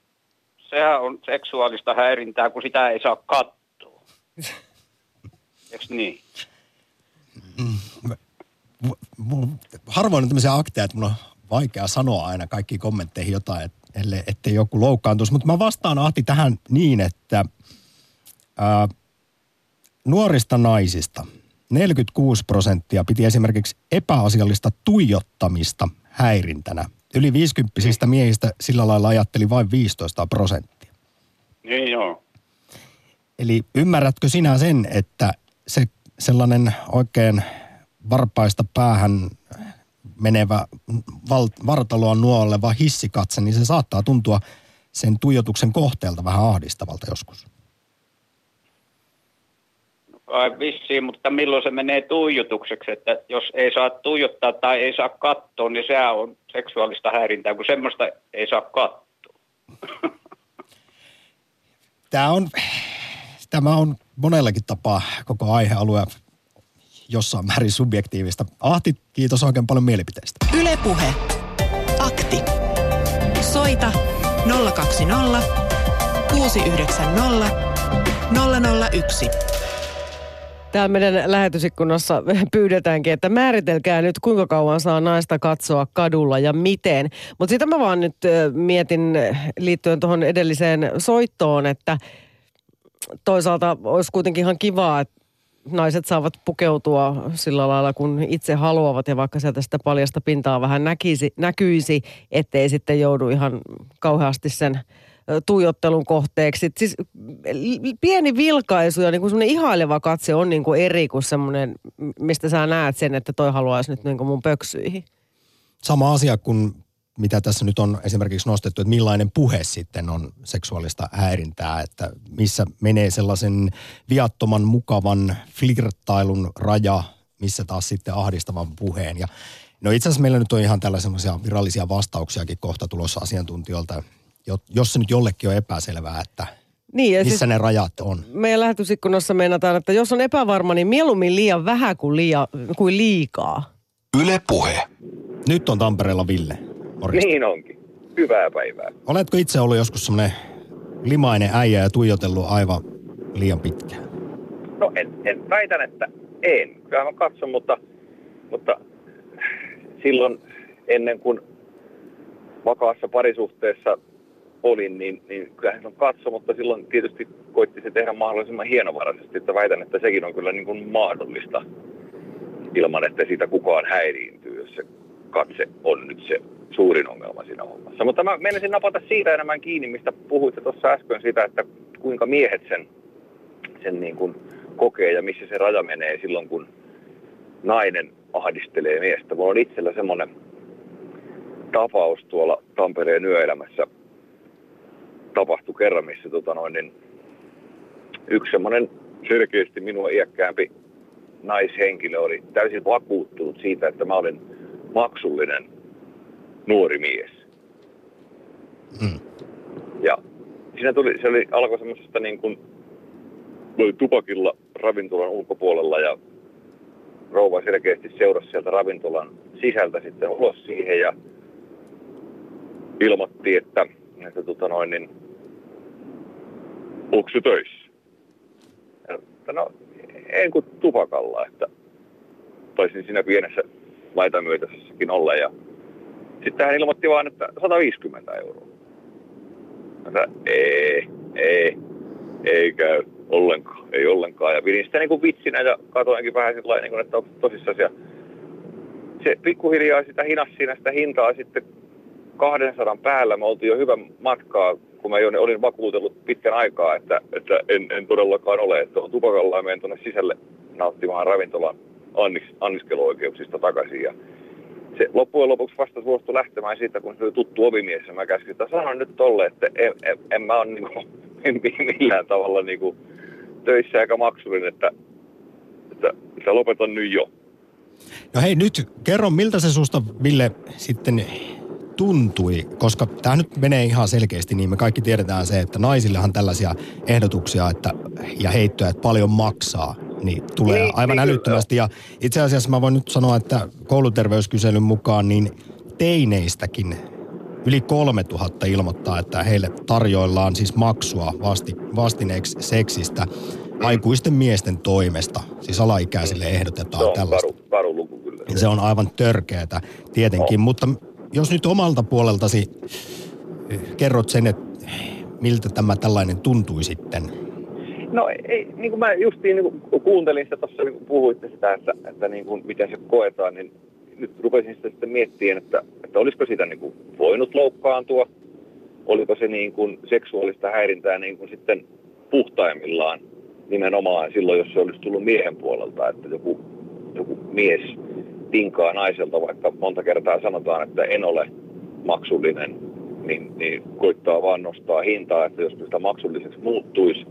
sehän on seksuaalista häirintää, kun sitä ei saa katsoa. Eiks niin? Mulla on harvoin on tämmöisiä akteja, että mun on vaikea sanoa aina kaikki kommentteihin jotain, et- ellei, ettei joku loukkaantuisi. Mutta mä vastaan Ahti tähän niin, että ää, nuorista naisista 46 prosenttia piti esimerkiksi epäasiallista tuijottamista häirintänä. Yli 50 miehistä sillä lailla ajatteli vain 15 prosenttia. Niin joo. Eli ymmärrätkö sinä sen, että se sellainen oikein varpaista päähän menevä val, vartaloa nuoleva hissikatse, niin se saattaa tuntua sen tuijotuksen kohteelta vähän ahdistavalta joskus. Kai vissiin, mutta milloin se menee tuijotukseksi, että jos ei saa tuijottaa tai ei saa katsoa, niin sehän on seksuaalista häirintää, kun semmoista ei saa katsoa. Tämä on, tämä on monellakin tapaa koko aihealue jossain määrin subjektiivista. Ahti, kiitos oikein paljon mielipiteistä. Ylepuhe. Akti. Soita 020 690 001. Täällä meidän lähetysikkunassa pyydetäänkin, että määritelkää nyt kuinka kauan saa naista katsoa kadulla ja miten. Mutta sitä mä vaan nyt mietin liittyen tuohon edelliseen soittoon, että toisaalta olisi kuitenkin ihan kivaa, että naiset saavat pukeutua sillä lailla, kun itse haluavat ja vaikka sieltä sitä paljasta pintaa vähän näkisi, näkyisi, ettei sitten joudu ihan kauheasti sen tuijottelun kohteeksi. Siis pieni vilkaisu ja niin kuin ihaileva katse on niin kuin eri kuin semmoinen, mistä sä näet sen, että toi haluaisi nyt niin kuin mun pöksyihin. Sama asia kuin mitä tässä nyt on esimerkiksi nostettu, että millainen puhe sitten on seksuaalista häirintää, että missä menee sellaisen viattoman, mukavan flirttailun raja, missä taas sitten ahdistavan puheen. Ja no itse asiassa meillä nyt on ihan tällaisia virallisia vastauksiakin kohta tulossa asiantuntijoilta, jo- jos se nyt jollekin on epäselvää, että Niin, ja missä siis ne rajat on. meidän lähetysikkunassa meinataan, että jos on epävarma, niin mieluummin liian vähän kuin, liian, kuin liikaa. Yle puhe. Nyt on Tampereella Ville. Morjesta. Niin onkin. Hyvää päivää. Oletko itse ollut joskus semmoinen limainen äijä ja tuijotellut aivan liian pitkään? No en, en väitän, että en. Kyllä mä katson, mutta, mutta silloin ennen kuin vakaassa parisuhteessa olin, niin, niin kyllähän se on katso, mutta silloin tietysti koitti se tehdä mahdollisimman hienovaraisesti, että väitän, että sekin on kyllä niin kuin mahdollista ilman, että siitä kukaan häiriintyy, jos se katse on nyt se suurin ongelma siinä hommassa. Mutta mä menisin napata siitä enemmän kiinni, mistä puhuitte tuossa äsken siitä, että kuinka miehet sen, sen niin kuin kokee ja missä se raja menee silloin, kun nainen ahdistelee miestä. Mulla on itsellä semmoinen tapaus tuolla Tampereen yöelämässä tapahtui kerran, missä tota noin, niin yksi semmoinen selkeästi minua iäkkäämpi naishenkilö oli täysin vakuuttunut siitä, että mä olin maksullinen nuori mies. Mm. Ja siinä tuli, se oli, alkoi semmoisesta niin kuin, oli tupakilla ravintolan ulkopuolella ja rouva selkeästi seurasi sieltä ravintolan sisältä sitten ulos siihen ja ilmoitti, että, että tota noin, niin, onko töissä? Ja, no, en kuin tupakalla, että taisin siinä pienessä laitamyötässäkin olla. Ja sitten hän ilmoitti vaan, että 150 euroa. Mä ei, ei, ei käy ollenkaan, ei ollenkaan. Ja pidin sitä niin kuin vitsinä ja katoinkin vähän sillä niin että onko tosissaan. Se pikkuhiljaa sitä hinas siinä sitä hintaa sitten 200 päällä. Me oltiin jo hyvän matkaa, kun mä jo olin vakuutellut pitkän aikaa, että, että en, en todellakaan ole, että on tupakalla ja menen tuonne sisälle nauttimaan ravintolan annis, anniskeluoikeuksista takaisin. Ja se loppujen lopuksi vasta suostui lähtemään siitä, kun se oli tuttu ovimies. Ja mä käskin, että sanon nyt tolle, että en, en, en mä ole niinku, millään tavalla niinku töissä eikä maksullinen, että, että, että lopetan nyt jo. No hei nyt kerro, miltä se susta Ville sitten tuntui, koska tämä nyt menee ihan selkeästi niin, me kaikki tiedetään se, että naisillehan tällaisia ehdotuksia että, ja heittoja, että paljon maksaa, niin tulee Niin, aivan niin, älyttömästi. Ja itse asiassa mä voin nyt sanoa, että kouluterveyskyselyn mukaan niin teineistäkin yli 3000 ilmoittaa, että heille tarjoillaan siis maksua vasti, vastineeksi seksistä aikuisten miesten toimesta. Siis alaikäisille ehdotetaan Se on tällaista. karu, karu luku kyllä. Se on aivan törkeätä tietenkin, mutta jos nyt omalta puoleltasi eh, kerrot sen, että miltä tämä tällainen tuntui sitten. No ei, niin kuin mä justiin niin kuin kuuntelin sitä tuossa, niin puhuitte sitä, että, että niin kuin miten se koetaan, niin nyt rupesin sitä sitten miettimään, että, että olisiko sitä niin kuin voinut loukkaantua, oliko se niin kuin seksuaalista häirintää niin kuin sitten puhtaimmillaan nimenomaan silloin, jos se olisi tullut miehen puolelta, että joku, joku mies tinkaa naiselta, vaikka monta kertaa sanotaan, että en ole maksullinen, niin, niin koittaa vaan nostaa hintaa, että jos sitä maksulliseksi muuttuisi.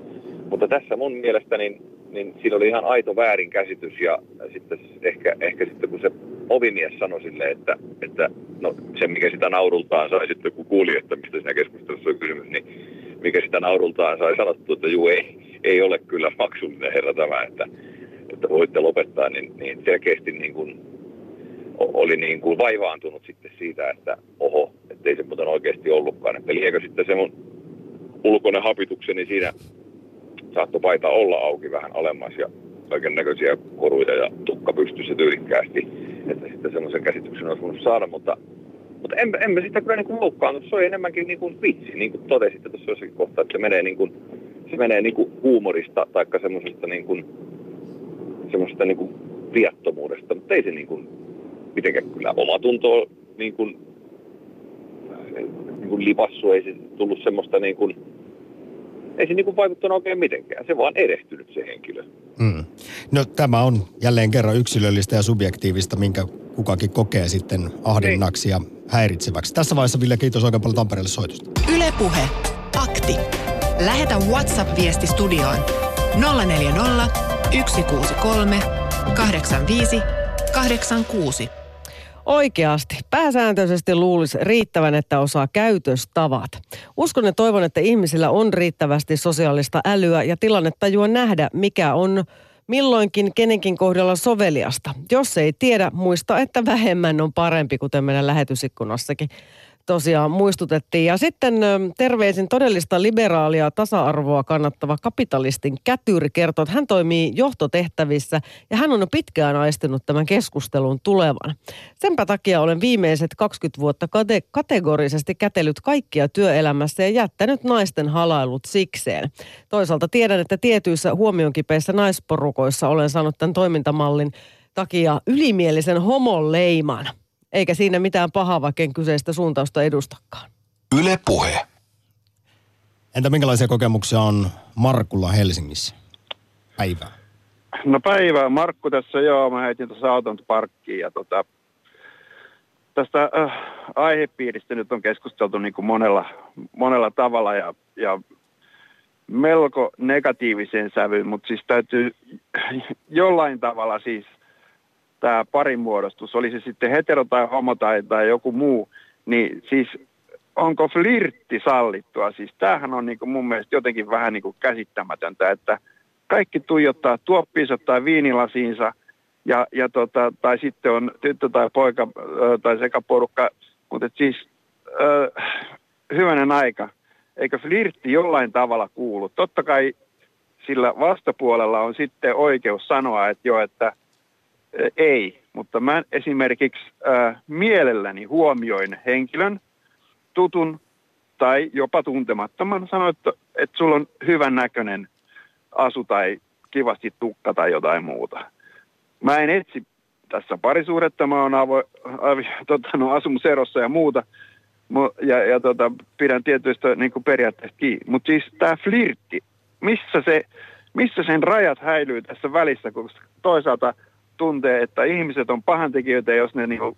Mutta tässä mun mielestä niin, niin siinä oli ihan aito väärinkäsitys ja sitten ehkä, ehkä sitten kun se ovimies sanoi sille, että, että no se mikä sitä naurultaan sai sitten kun kuuli, että mistä siinä keskustelussa on kysymys, niin mikä sitä naurultaan sai sanottu, että juu ei, ei ole kyllä maksullinen herra tämä, että, että voitte lopettaa, niin, niin selkeästi niin kuin oli niin kuin vaivaantunut sitten siitä, että oho, ettei se muuten oikeasti ollutkaan. Että liekö sitten se mun ulkoinen hapitukseni siinä saattoi paita olla auki vähän alemmas ja kaiken näköisiä koruja ja tukka pystyssä tyylikkäästi, että sitten semmoisen käsityksen olisi voinut saada, mutta, mutta en, en mä sitä kyllä niin kuin loukkaannut. Se oli enemmänkin niin kuin vitsi, niin kuin totesitte tuossa jossakin kohtaa, että se menee niin kuin, se menee niin kuin huumorista tai semmoisesta niin kuin, semmoisesta niin kuin viattomuudesta, mutta ei se niin kuin mitenkään kyllä omatuntoa niin kuin, niin kuin lipassu, ei se tullut semmoista niin kuin, ei se niin kuin vaikuttanut oikein mitenkään. Se vaan erehtynyt se henkilö. Mm. No tämä on jälleen kerran yksilöllistä ja subjektiivista, minkä kukakin kokee sitten ahdinnaksi ja häiritseväksi. Tässä vaiheessa Ville, kiitos oikein paljon Tampereelle soitosta. Ylepuhe Akti. Lähetä WhatsApp-viesti studioon 040 163 85 86. Oikeasti. Pääsääntöisesti luulisi riittävän, että osaa käytöstavat. Uskon ja toivon, että ihmisillä on riittävästi sosiaalista älyä ja tilannetajua nähdä, mikä on milloinkin kenenkin kohdalla soveliasta. Jos ei tiedä, muista, että vähemmän on parempi, kuten meidän lähetysikkunassakin tosiaan muistutettiin. Ja sitten terveisin todellista liberaalia tasa-arvoa kannattava kapitalistin kätyri kertoo, että hän toimii johtotehtävissä ja hän on pitkään aistinut tämän keskustelun tulevan. Senpä takia olen viimeiset 20 vuotta kate- kategorisesti kätellyt kaikkia työelämässä ja jättänyt naisten halailut sikseen. Toisaalta tiedän, että tietyissä huomionkipeissä naisporukoissa olen saanut tämän toimintamallin takia ylimielisen homon leiman. Eikä siinä mitään pahaa, vaikka en kyseistä suuntausta edustakaan. Yle Puhe. Entä minkälaisia kokemuksia on Markulla Helsingissä? Päivää. No päivää. Markku tässä, joo. Mä heitin tuossa auton parkkiin ja tota, tästä äh, aihepiiristä nyt on keskusteltu niin kuin monella, monella tavalla ja, ja melko negatiiviseen sävyyn, mutta siis täytyy jollain tavalla siis tämä parimuodostus, oli se sitten hetero tai homo tai, tai joku muu, niin siis onko flirtti sallittua? Siis tämähän on niin kuin mun mielestä jotenkin vähän niin kuin käsittämätöntä, että kaikki tuijottaa tuoppiinsa tai viinilasiinsa ja, ja tota, tai sitten on tyttö tai poika tai sekaporukka, mutta siis ö, hyvänen aika, eikö flirtti jollain tavalla kuulu? Totta kai sillä vastapuolella on sitten oikeus sanoa, että joo, että ei, mutta mä esimerkiksi ö, mielelläni huomioin henkilön, tutun tai jopa tuntemattoman, sanoin, että, että sulla on hyvän näköinen asu tai kivasti tukka tai jotain muuta. Mä en etsi tässä parisuudetta, mä oon avo, avi, tota, no, asumuserossa ja muuta, Mu- ja, ja tota, pidän tietyistä niin periaatteista kiinni. Mutta siis tämä flirtti, missä, se, missä sen rajat häilyy tässä välissä, kun toisaalta tuntee, että ihmiset on pahantekijöitä, jos ne niin kuin,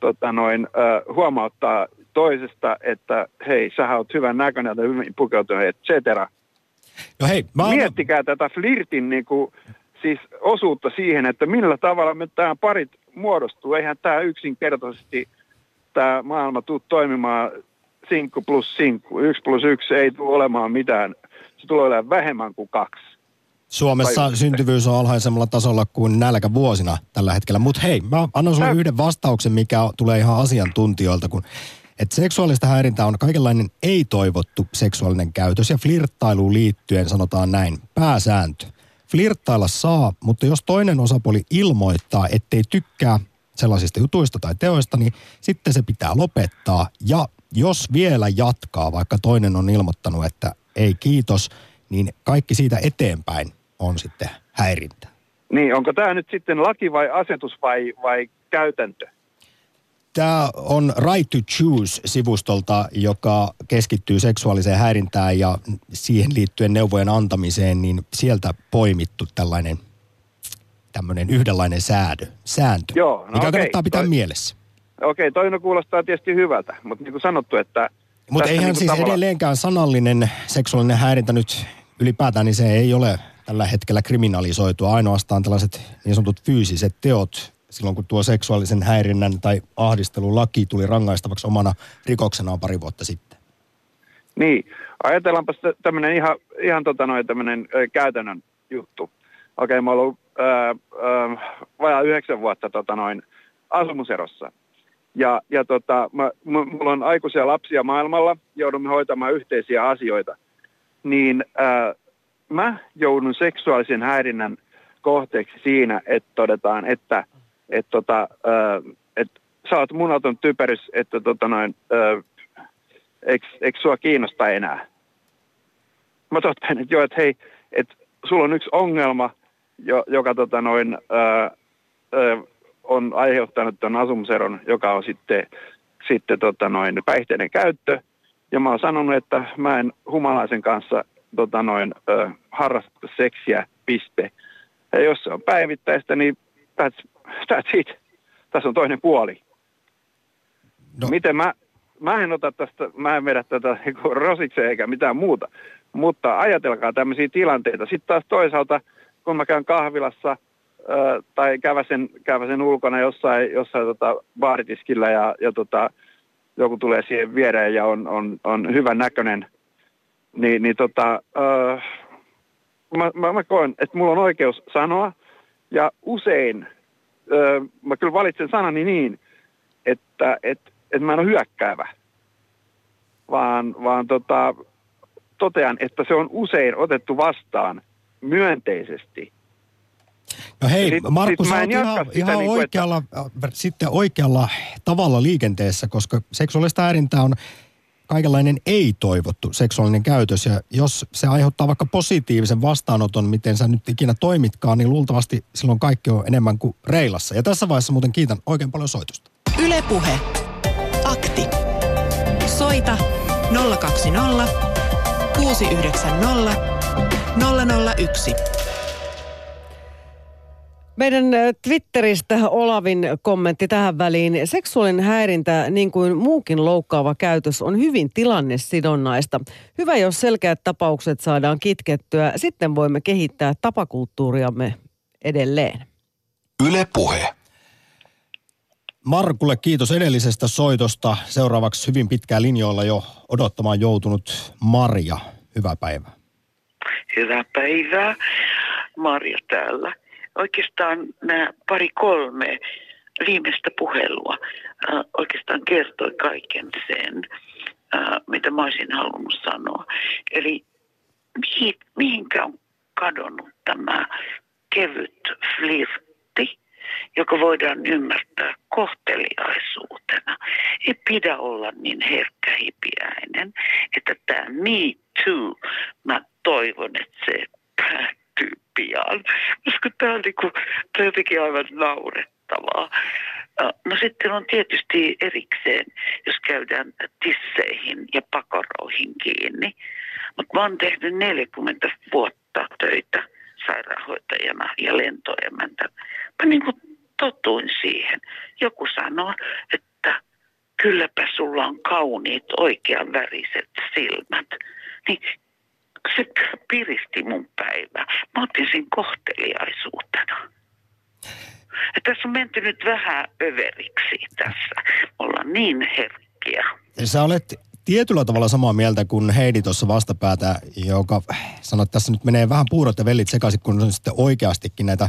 tota, noin, äh, huomauttaa toisesta, että hei, sä oot hyvän näköinen ja hyvin pukeutunut, et cetera. No hei, mä oon... Miettikää tätä flirtin niin kuin, siis osuutta siihen, että millä tavalla me tämä parit muodostuu. Eihän tämä yksinkertaisesti tämä maailma tule toimimaan sinkku plus sinkku. Yksi plus yksi ei tule olemaan mitään. Se tulee olemaan vähemmän kuin kaksi. Suomessa Tajusitte. syntyvyys on alhaisemmalla tasolla kuin nälkävuosina tällä hetkellä. Mutta hei, mä annan sulle yhden vastauksen, mikä tulee ihan asiantuntijoilta, kun että seksuaalista häirintää on kaikenlainen ei-toivottu seksuaalinen käytös ja flirttailuun liittyen sanotaan näin, pääsääntö. Flirttailla saa, mutta jos toinen osapuoli ilmoittaa, ettei tykkää sellaisista jutuista tai teoista, niin sitten se pitää lopettaa. Ja jos vielä jatkaa, vaikka toinen on ilmoittanut, että ei kiitos, niin kaikki siitä eteenpäin on sitten häirintää. Niin, onko tämä nyt sitten laki vai asetus vai, vai käytäntö? Tämä on Right to Choose-sivustolta, joka keskittyy seksuaaliseen häirintään ja siihen liittyen neuvojen antamiseen, niin sieltä poimittu tällainen tämmöinen yhdenlainen säädö, sääntö, Joo, no mikä okei, kannattaa pitää toi- mielessä. Okei, toinen kuulostaa tietysti hyvältä, mutta niin kuin sanottu, että... Mutta eihän niinku siis tavallaan- edelleenkään sanallinen seksuaalinen häirintä nyt ylipäätään, niin se ei ole tällä hetkellä kriminalisoitua. Ainoastaan tällaiset niin sanotut fyysiset teot, silloin kun tuo seksuaalisen häirinnän tai ahdistelun laki tuli rangaistavaksi omana rikoksenaan pari vuotta sitten. Niin, ajatellaanpa tämmöinen ihan, ihan tota noin tämmöinen käytännön juttu. Okei, mä ollut ö, ö, vajaa yhdeksän vuotta tota noin asumuserossa. Ja, ja tota, mä, mulla on aikuisia lapsia maailmalla, joudumme hoitamaan yhteisiä asioita. Niin ö, mä joudun seksuaalisen häirinnän kohteeksi siinä, että todetaan, että et tota, ö, et sä oot mun auton typerys, että tota noin, ö, eikö, eikö sua kiinnosta enää? Mä totean, että joo, että hei, että sulla on yksi ongelma, jo, joka tota noin, ää, ää, on aiheuttanut tämän asumuseron, joka on sitten, sitten tota noin, päihteiden käyttö. Ja mä oon sanonut, että mä en humalaisen kanssa tota noin, ää, harrasta seksiä, piste. Ja jos se on päivittäistä, niin that's, that's it. Tässä on toinen puoli. No. Miten mä, mä en ota tästä, mä en vedä tätä niinku rosikseen eikä mitään muuta. Mutta ajatelkaa tämmöisiä tilanteita. Sitten taas toisaalta, kun mä käyn kahvilassa ö, tai käväsen, käväsen ulkona jossain, jossain tota baaritiskillä ja, ja tota, joku tulee siihen viereen ja on, on, on hyvän näköinen, niin, niin tota, ö, mä, mä, mä koen, että mulla on oikeus sanoa ja usein ö, mä kyllä valitsen sanani niin, että et, et mä en ole hyökkäävä. vaan, vaan tota, totean, että se on usein otettu vastaan myönteisesti. No hei, Sit- Markku, sit mä en ihan, ihan että- oikealla, äh, sitten oikealla tavalla liikenteessä, koska seksuaalista häirintää on kaikenlainen ei-toivottu seksuaalinen käytös. Ja jos se aiheuttaa vaikka positiivisen vastaanoton, miten sä nyt ikinä toimitkaan, niin luultavasti silloin kaikki on enemmän kuin reilassa. Ja tässä vaiheessa muuten kiitän oikein paljon soitosta. Ylepuhe. Akti. Soita 020 690 001. Meidän ö, Twitteristä Olavin kommentti tähän väliin. Seksuaalinen häirintä, niin kuin muukin loukkaava käytös, on hyvin tilannesidonnaista. Hyvä, jos selkeät tapaukset saadaan kitkettyä. Sitten voimme kehittää tapakulttuuriamme edelleen. Yle Puhe. Markulle kiitos edellisestä soitosta. Seuraavaksi hyvin pitkään linjoilla jo odottamaan joutunut Marja. Hyvää päivää. Hyvää päivää. Marja täällä. Oikeastaan nämä pari kolme viimeistä puhelua äh, oikeastaan kertoi kaiken sen, äh, mitä mä olisin halunnut sanoa. Eli mihin, mihinkä on kadonnut tämä kevyt flirtti, joka voidaan ymmärtää kohteliaisuutena. Ei pidä olla niin herkkähipiäinen, että tämä me too, mä toivon, että se päättyy pian, koska tämä on, niinku, on jotenkin aivan naurettavaa. No sitten on tietysti erikseen, jos käydään tisseihin ja pakaroihin kiinni. Mutta mä oon tehnyt 40 vuotta töitä sairaanhoitajana ja lentoemäntä. Mä niin kuin totuin siihen. Joku sanoo, että kylläpä sulla on kauniit oikean väriset silmät. Niin se piristi mun päivää. Mä otin sen kohteliaisuutena. Ja tässä on menty nyt vähän överiksi tässä. Me ollaan niin herkkiä. Sä olet tietyllä tavalla samaa mieltä kuin Heidi tuossa vastapäätä, joka sanoi, että tässä nyt menee vähän puurot ja vellit sekaisin, kun on sitten oikeastikin näitä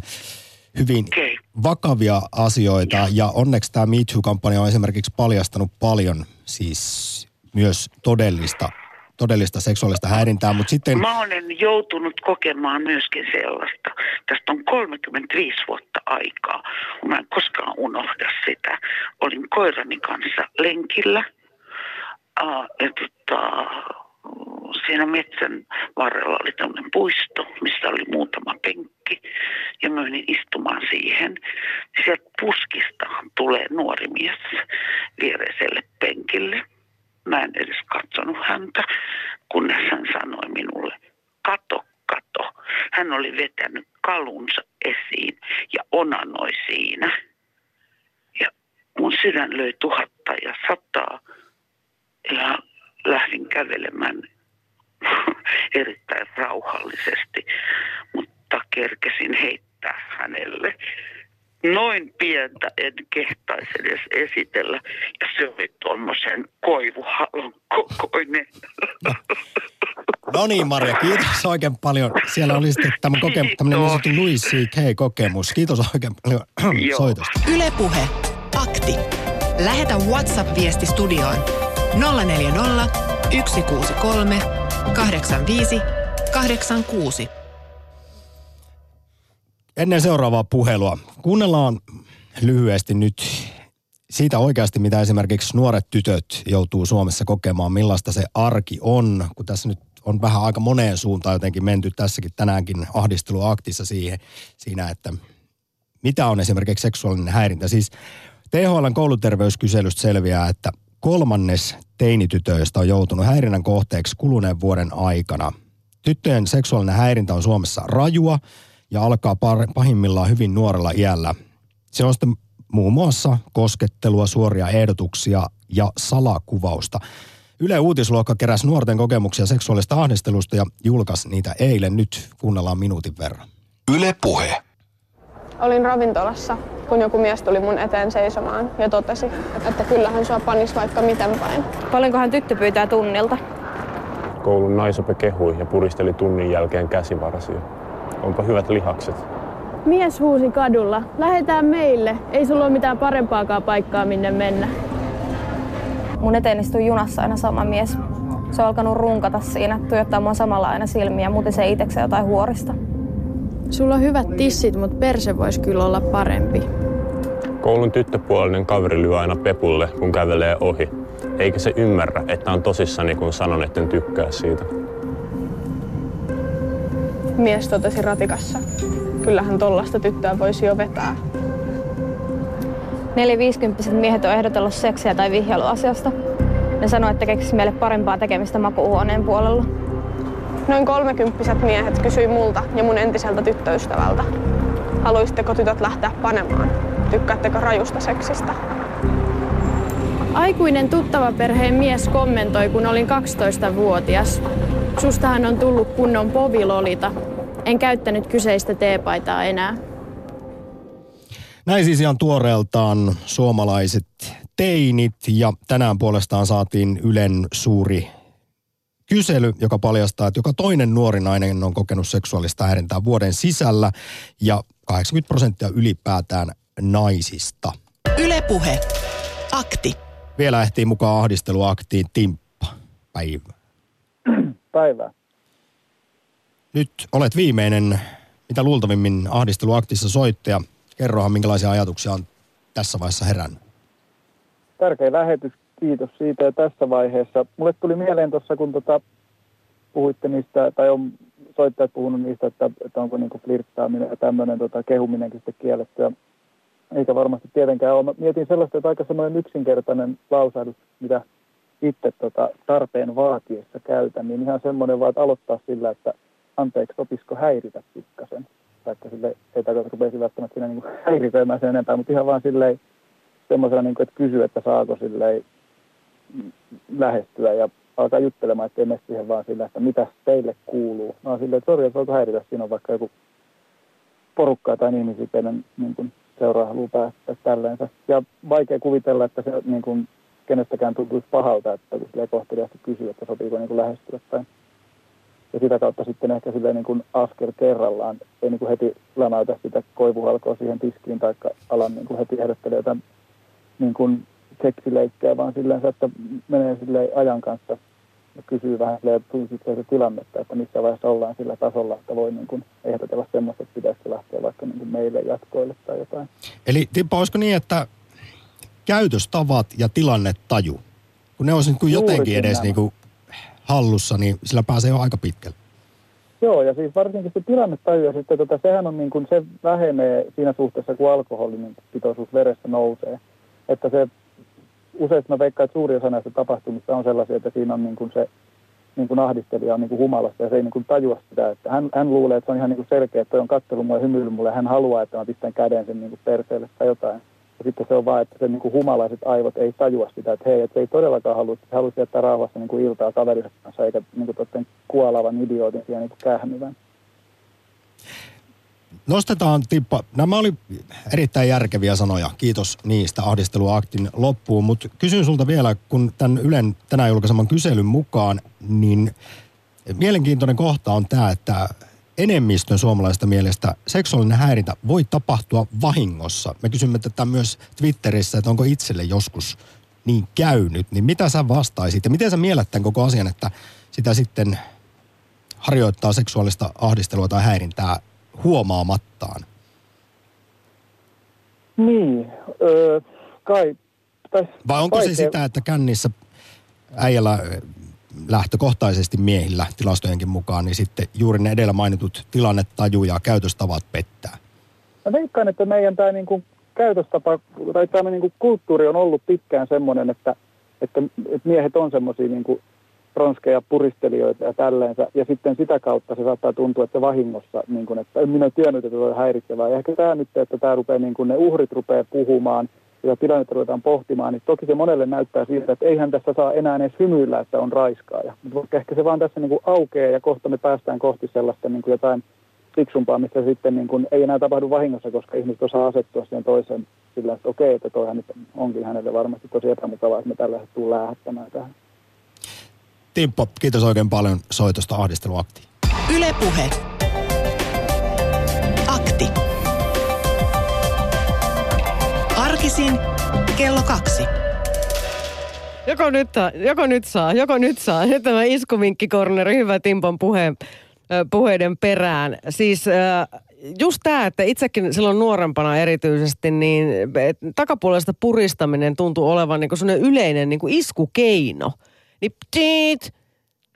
hyvin vakavia asioita. Ja onneksi tämä Me Too-kampanja on esimerkiksi paljastanut paljon siis myös todellista, todellista seksuaalista häirintää, mutta sitten... Mä olen joutunut kokemaan myöskin sellaista. Tästä on 35 vuotta aikaa. Mä en koskaan unohda sitä. Olin koirani kanssa lenkillä. Uh, ja tota, siinä metsän varrella oli tämmöinen puisto, missä oli muutama penkki. Ja mä menin istumaan siihen. Sieltä puskista tulee nuori mies viereiselle penkille. Mä en edes katsonut häntä, kunnes hän sanoi minulle, kato, kato. Hän oli vetänyt kalunsa esiin ja onanoi siinä. Ja mun sydän löi tuhatta ja sataa ja lähdin kävelemään erittäin rauhallisesti, mutta kerkesin heittää hänelle. Noin pientä en kehtaisi edes esitellä, ja se oli tuommoisen koivuhalon kokoinen. No niin, Marja, kiitos oikein paljon. Siellä oli sitten tämä kokemus, tämmöinen niin sanottu Louis C.K.-kokemus. Kiitos oikein paljon soitosta. Ylepuhe. Akti. Lähetä WhatsApp-viesti studioon 040 163 85 86. Ennen seuraavaa puhelua, kuunnellaan lyhyesti nyt siitä oikeasti, mitä esimerkiksi nuoret tytöt joutuu Suomessa kokemaan, millaista se arki on, kun tässä nyt on vähän aika moneen suuntaan jotenkin menty tässäkin tänäänkin ahdisteluaktissa siihen, siinä, että mitä on esimerkiksi seksuaalinen häirintä. Siis THLn kouluterveyskyselystä selviää, että kolmannes teinitytöistä on joutunut häirinnän kohteeksi kuluneen vuoden aikana. Tyttöjen seksuaalinen häirintä on Suomessa rajua ja alkaa pahimmillaan hyvin nuorella iällä. Se on sitten muun muassa koskettelua, suoria ehdotuksia ja salakuvausta. Yle Uutisluokka keräsi nuorten kokemuksia seksuaalista ahdistelusta ja julkaisi niitä eilen. Nyt kuunnellaan minuutin verran. Yle Puhe. Olin ravintolassa, kun joku mies tuli mun eteen seisomaan ja totesi, että kyllähän sua panis vaikka miten päin. Paljonkohan tyttö pyytää tunnilta? Koulun naisope kehui ja puristeli tunnin jälkeen käsivarsia. Onpa hyvät lihakset. Mies huusi kadulla. Lähetään meille. Ei sulla ole mitään parempaakaan paikkaa minne mennä. Mun eteen istui junassa aina sama mies. Se on alkanut runkata siinä, tuijottaa mua samalla aina silmiä, muuten se itsekseen jotain huorista. Sulla on hyvät tissit, mutta perse voisi kyllä olla parempi. Koulun tyttöpuolinen kaveri lyö aina pepulle, kun kävelee ohi. Eikä se ymmärrä, että on tosissani, kun sanon, etten tykkää siitä. Mies totesi ratikassa. Kyllähän tollasta tyttöä voisi jo vetää. Neljä viisikymppiset miehet on ehdotellut seksiä tai vihjailuasiasta. Ne sanoi, että keksisi meille parempaa tekemistä makuuhuoneen puolella. Noin kolmekymppiset miehet kysyi multa ja mun entiseltä tyttöystävältä. Haluaisitteko tytöt lähteä panemaan? Tykkäättekö rajusta seksistä? Aikuinen tuttava perheen mies kommentoi, kun olin 12-vuotias. Sustahan on tullut kunnon povilolita. En käyttänyt kyseistä teepaitaa enää. Näin siis ihan tuoreeltaan suomalaiset teinit ja tänään puolestaan saatiin Ylen suuri kysely, joka paljastaa, että joka toinen nuori nainen on kokenut seksuaalista häirintää vuoden sisällä ja 80 prosenttia ylipäätään naisista. Ylepuhe. Akti. Vielä ehtii mukaan ahdisteluaktiin Timppa. Päivä. Päivää. Nyt olet viimeinen, mitä luultavimmin ahdisteluaktissa soittaja. Kerrohan, minkälaisia ajatuksia on tässä vaiheessa herännyt. Tärkeä lähetys, kiitos siitä ja tässä vaiheessa. Mulle tuli mieleen tuossa, kun tota, puhuitte niistä, tai on soittajat puhunut niistä, että, että onko niinku flirttaaminen ja tämmöinen tota, kehuminenkin sitten kiellettyä. Eikä varmasti tietenkään ole. Mä mietin sellaista, että aika semmoinen yksinkertainen lausahdus, mitä itse tota, tarpeen vaatiessa käytän, niin ihan semmoinen vaan, että aloittaa sillä, että anteeksi, opisko häiritä pikkasen. Vaikka sille ei tarkoita, että rupeisi välttämättä siinä niin häiriköimään sen enempää, mutta ihan vaan silleen semmoisella, niin kuin, että kysyy, että saako silleen lähestyä ja alkaa juttelemaan, ettei mene siihen vaan sillä, että mitä teille kuuluu. Mä oon silleen, että sori, että voiko häiritä, siinä on vaikka joku porukkaa tai ihmisiä teidän niin kuin, seuraa haluaa päästä tälleensä. Ja vaikea kuvitella, että se niin kuin, kenestäkään tuntuisi pahalta, että kun silleen kohteliaasti kysyy, että sopiiko niin kuin lähestyä tai ja sitä kautta sitten ehkä silleen niin kuin askel kerrallaan, ei niin kuin heti lanauta sitä koivuhalkoa siihen tiskiin tai alan niin kuin heti ehdottele jotain niin kuin seksileikkejä, vaan silleen, että menee silleen ajan kanssa ja kysyy vähän se tilannetta, että missä vaiheessa ollaan sillä tasolla, että voi niin kuin ehdotella semmoista, että pitäisikö lähteä vaikka niin kuin meille jatkoille tai jotain. Eli Tippa, olisiko niin, että käytöstavat ja tilannetaju, kun ne olisi niin kuin jotenkin edes niin kuin hallussa, niin sillä pääsee jo aika pitkälle. Joo, ja siis varsinkin se tilannetaju, ja sitten tota, sehän on niin kuin, se vähenee siinä suhteessa, kun alkoholin pitoisuus veressä nousee. Että se, usein mä veikkaan, että suuri osa näistä tapahtumista on sellaisia, että siinä on niin kuin se niin kuin ahdistelija on niin kuin humalasta ja se ei niin kuin tajua sitä. Että hän, hän luulee, että se on ihan niin kuin selkeä, että toi on kattelu mua ja hymyillyt mulle hän haluaa, että mä pistän käden sen niin kuin perseelle tai jotain. Ja sitten se on vaan, että se niin kuin humalaiset aivot ei tajua sitä, että hei, että se ei todellakaan halua, se haluaisi jättää rauhassa niin kuin iltaa kaverinsa kanssa, eikä niin kuin kuolavan idiootin siellä niin kuin kähmivän. Nostetaan Tippa, nämä oli erittäin järkeviä sanoja, kiitos niistä. Ahdisteluaktin loppuun, mutta kysyn sulta vielä, kun tämän Ylen tänään julkaiseman kyselyn mukaan, niin mielenkiintoinen kohta on tämä, että enemmistön suomalaista mielestä seksuaalinen häirintä voi tapahtua vahingossa. Me kysymme tätä myös Twitterissä, että onko itselle joskus niin käynyt, niin mitä sä vastaisit ja miten sä mielät tämän koko asian, että sitä sitten harjoittaa seksuaalista ahdistelua tai häirintää huomaamattaan? Niin, öö, kai. Vai onko vaikea. se sitä, että kännissä äijällä lähtökohtaisesti miehillä tilastojenkin mukaan, niin sitten juuri ne edellä mainitut tilannetaju ja käytöstavat pettää? Mä veikkaan, että meidän tämä niinku käytöstapa tai tämä niinku kulttuuri on ollut pitkään semmoinen, että, että, että miehet on semmoisia niinku ronskeja puristelijoita ja tälleensä. Ja sitten sitä kautta se saattaa tuntua, että vahingossa, niin kuin, että en minä tiennyt, että on häiritsevää. Ja ehkä tämä nyt, että tämä rupeaa, niin kuin ne uhrit rupeaa puhumaan ja tilannetta ruvetaan pohtimaan, niin toki se monelle näyttää siltä, että eihän tässä saa enää edes hymyillä, että on raiskaaja. Mutta ehkä se vaan tässä niin kuin aukeaa ja kohta me päästään kohti sellaista niin kuin jotain fiksumpaa, missä sitten niin kuin ei enää tapahdu vahingossa, koska ihmiset osaa asettua siihen toiseen sillä, että okei, että toihan nyt onkin hänelle varmasti tosi epämukavaa, että me tällä hetkellä lähettämään tähän. Timppo, kiitos oikein paljon soitosta ahdisteluaktiin. Ylepuhe. Akti. Arkisin kello kaksi. Joko nyt, joko nyt saa, joko nyt saa. Nyt tämä iskuvinkkikorneri, hyvä Timpon puheen, ö, puheiden perään. Siis just tämä, että itsekin silloin nuorempana erityisesti, niin takapuolesta puristaminen tuntuu olevan niin sellainen yleinen niin kuin iskukeino. Niin tiit,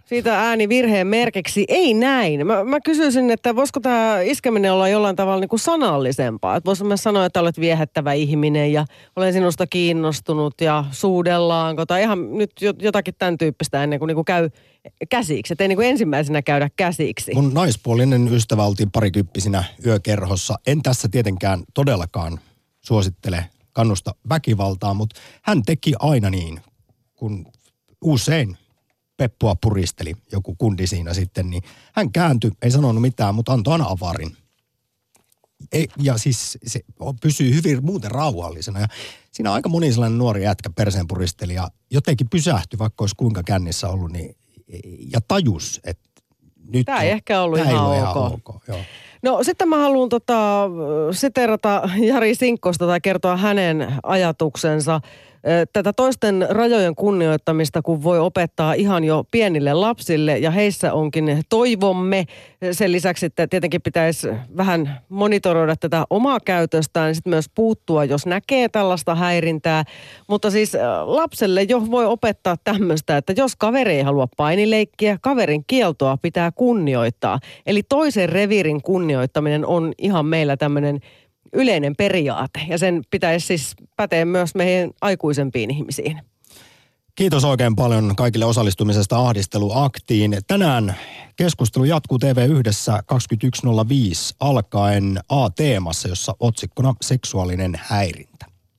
siitä ääni virheen merkiksi. Ei näin. Mä, mä kysyisin, että voisiko tämä iskeminen olla jollain tavalla niin kuin sanallisempaa. Että voisimme mä sanoa, että olet viehättävä ihminen ja olen sinusta kiinnostunut ja suudellaanko. Tai ihan nyt jotakin tämän tyyppistä ennen kuin, niin kuin käy käsiksi. Että ei niin kuin ensimmäisenä käydä käsiksi. Mun naispuolinen ystävä oltiin parikymppisinä yökerhossa. En tässä tietenkään todellakaan suosittele kannusta väkivaltaa, mutta hän teki aina niin, kun usein Peppua puristeli joku kundi siinä sitten, niin hän kääntyi, ei sanonut mitään, mutta antoi aina avarin. Ei, ja siis se pysyy hyvin muuten rauhallisena. Ja siinä aika moni sellainen nuori jätkä perseen puristeli ja jotenkin pysähtyi, vaikka olisi kuinka kännissä ollut, niin, ja tajus, että nyt Tämä ei on, ehkä ollut ihan, ole ok. ihan ok. Joo. No sitten mä haluan tota, siterata Jari Sinkkosta tai kertoa hänen ajatuksensa tätä toisten rajojen kunnioittamista, kun voi opettaa ihan jo pienille lapsille ja heissä onkin toivomme. Sen lisäksi, että tietenkin pitäisi vähän monitoroida tätä omaa käytöstään, sitten myös puuttua, jos näkee tällaista häirintää. Mutta siis lapselle jo voi opettaa tämmöistä, että jos kaveri ei halua painileikkiä, kaverin kieltoa pitää kunnioittaa. Eli toisen revirin kunnioittaminen on ihan meillä tämmöinen yleinen periaate ja sen pitäisi siis päteä myös meihin aikuisempiin ihmisiin. Kiitos oikein paljon kaikille osallistumisesta ahdisteluaktiin. Tänään keskustelu jatkuu TV yhdessä 21.05 alkaen A-teemassa, jossa otsikkona seksuaalinen häirintä.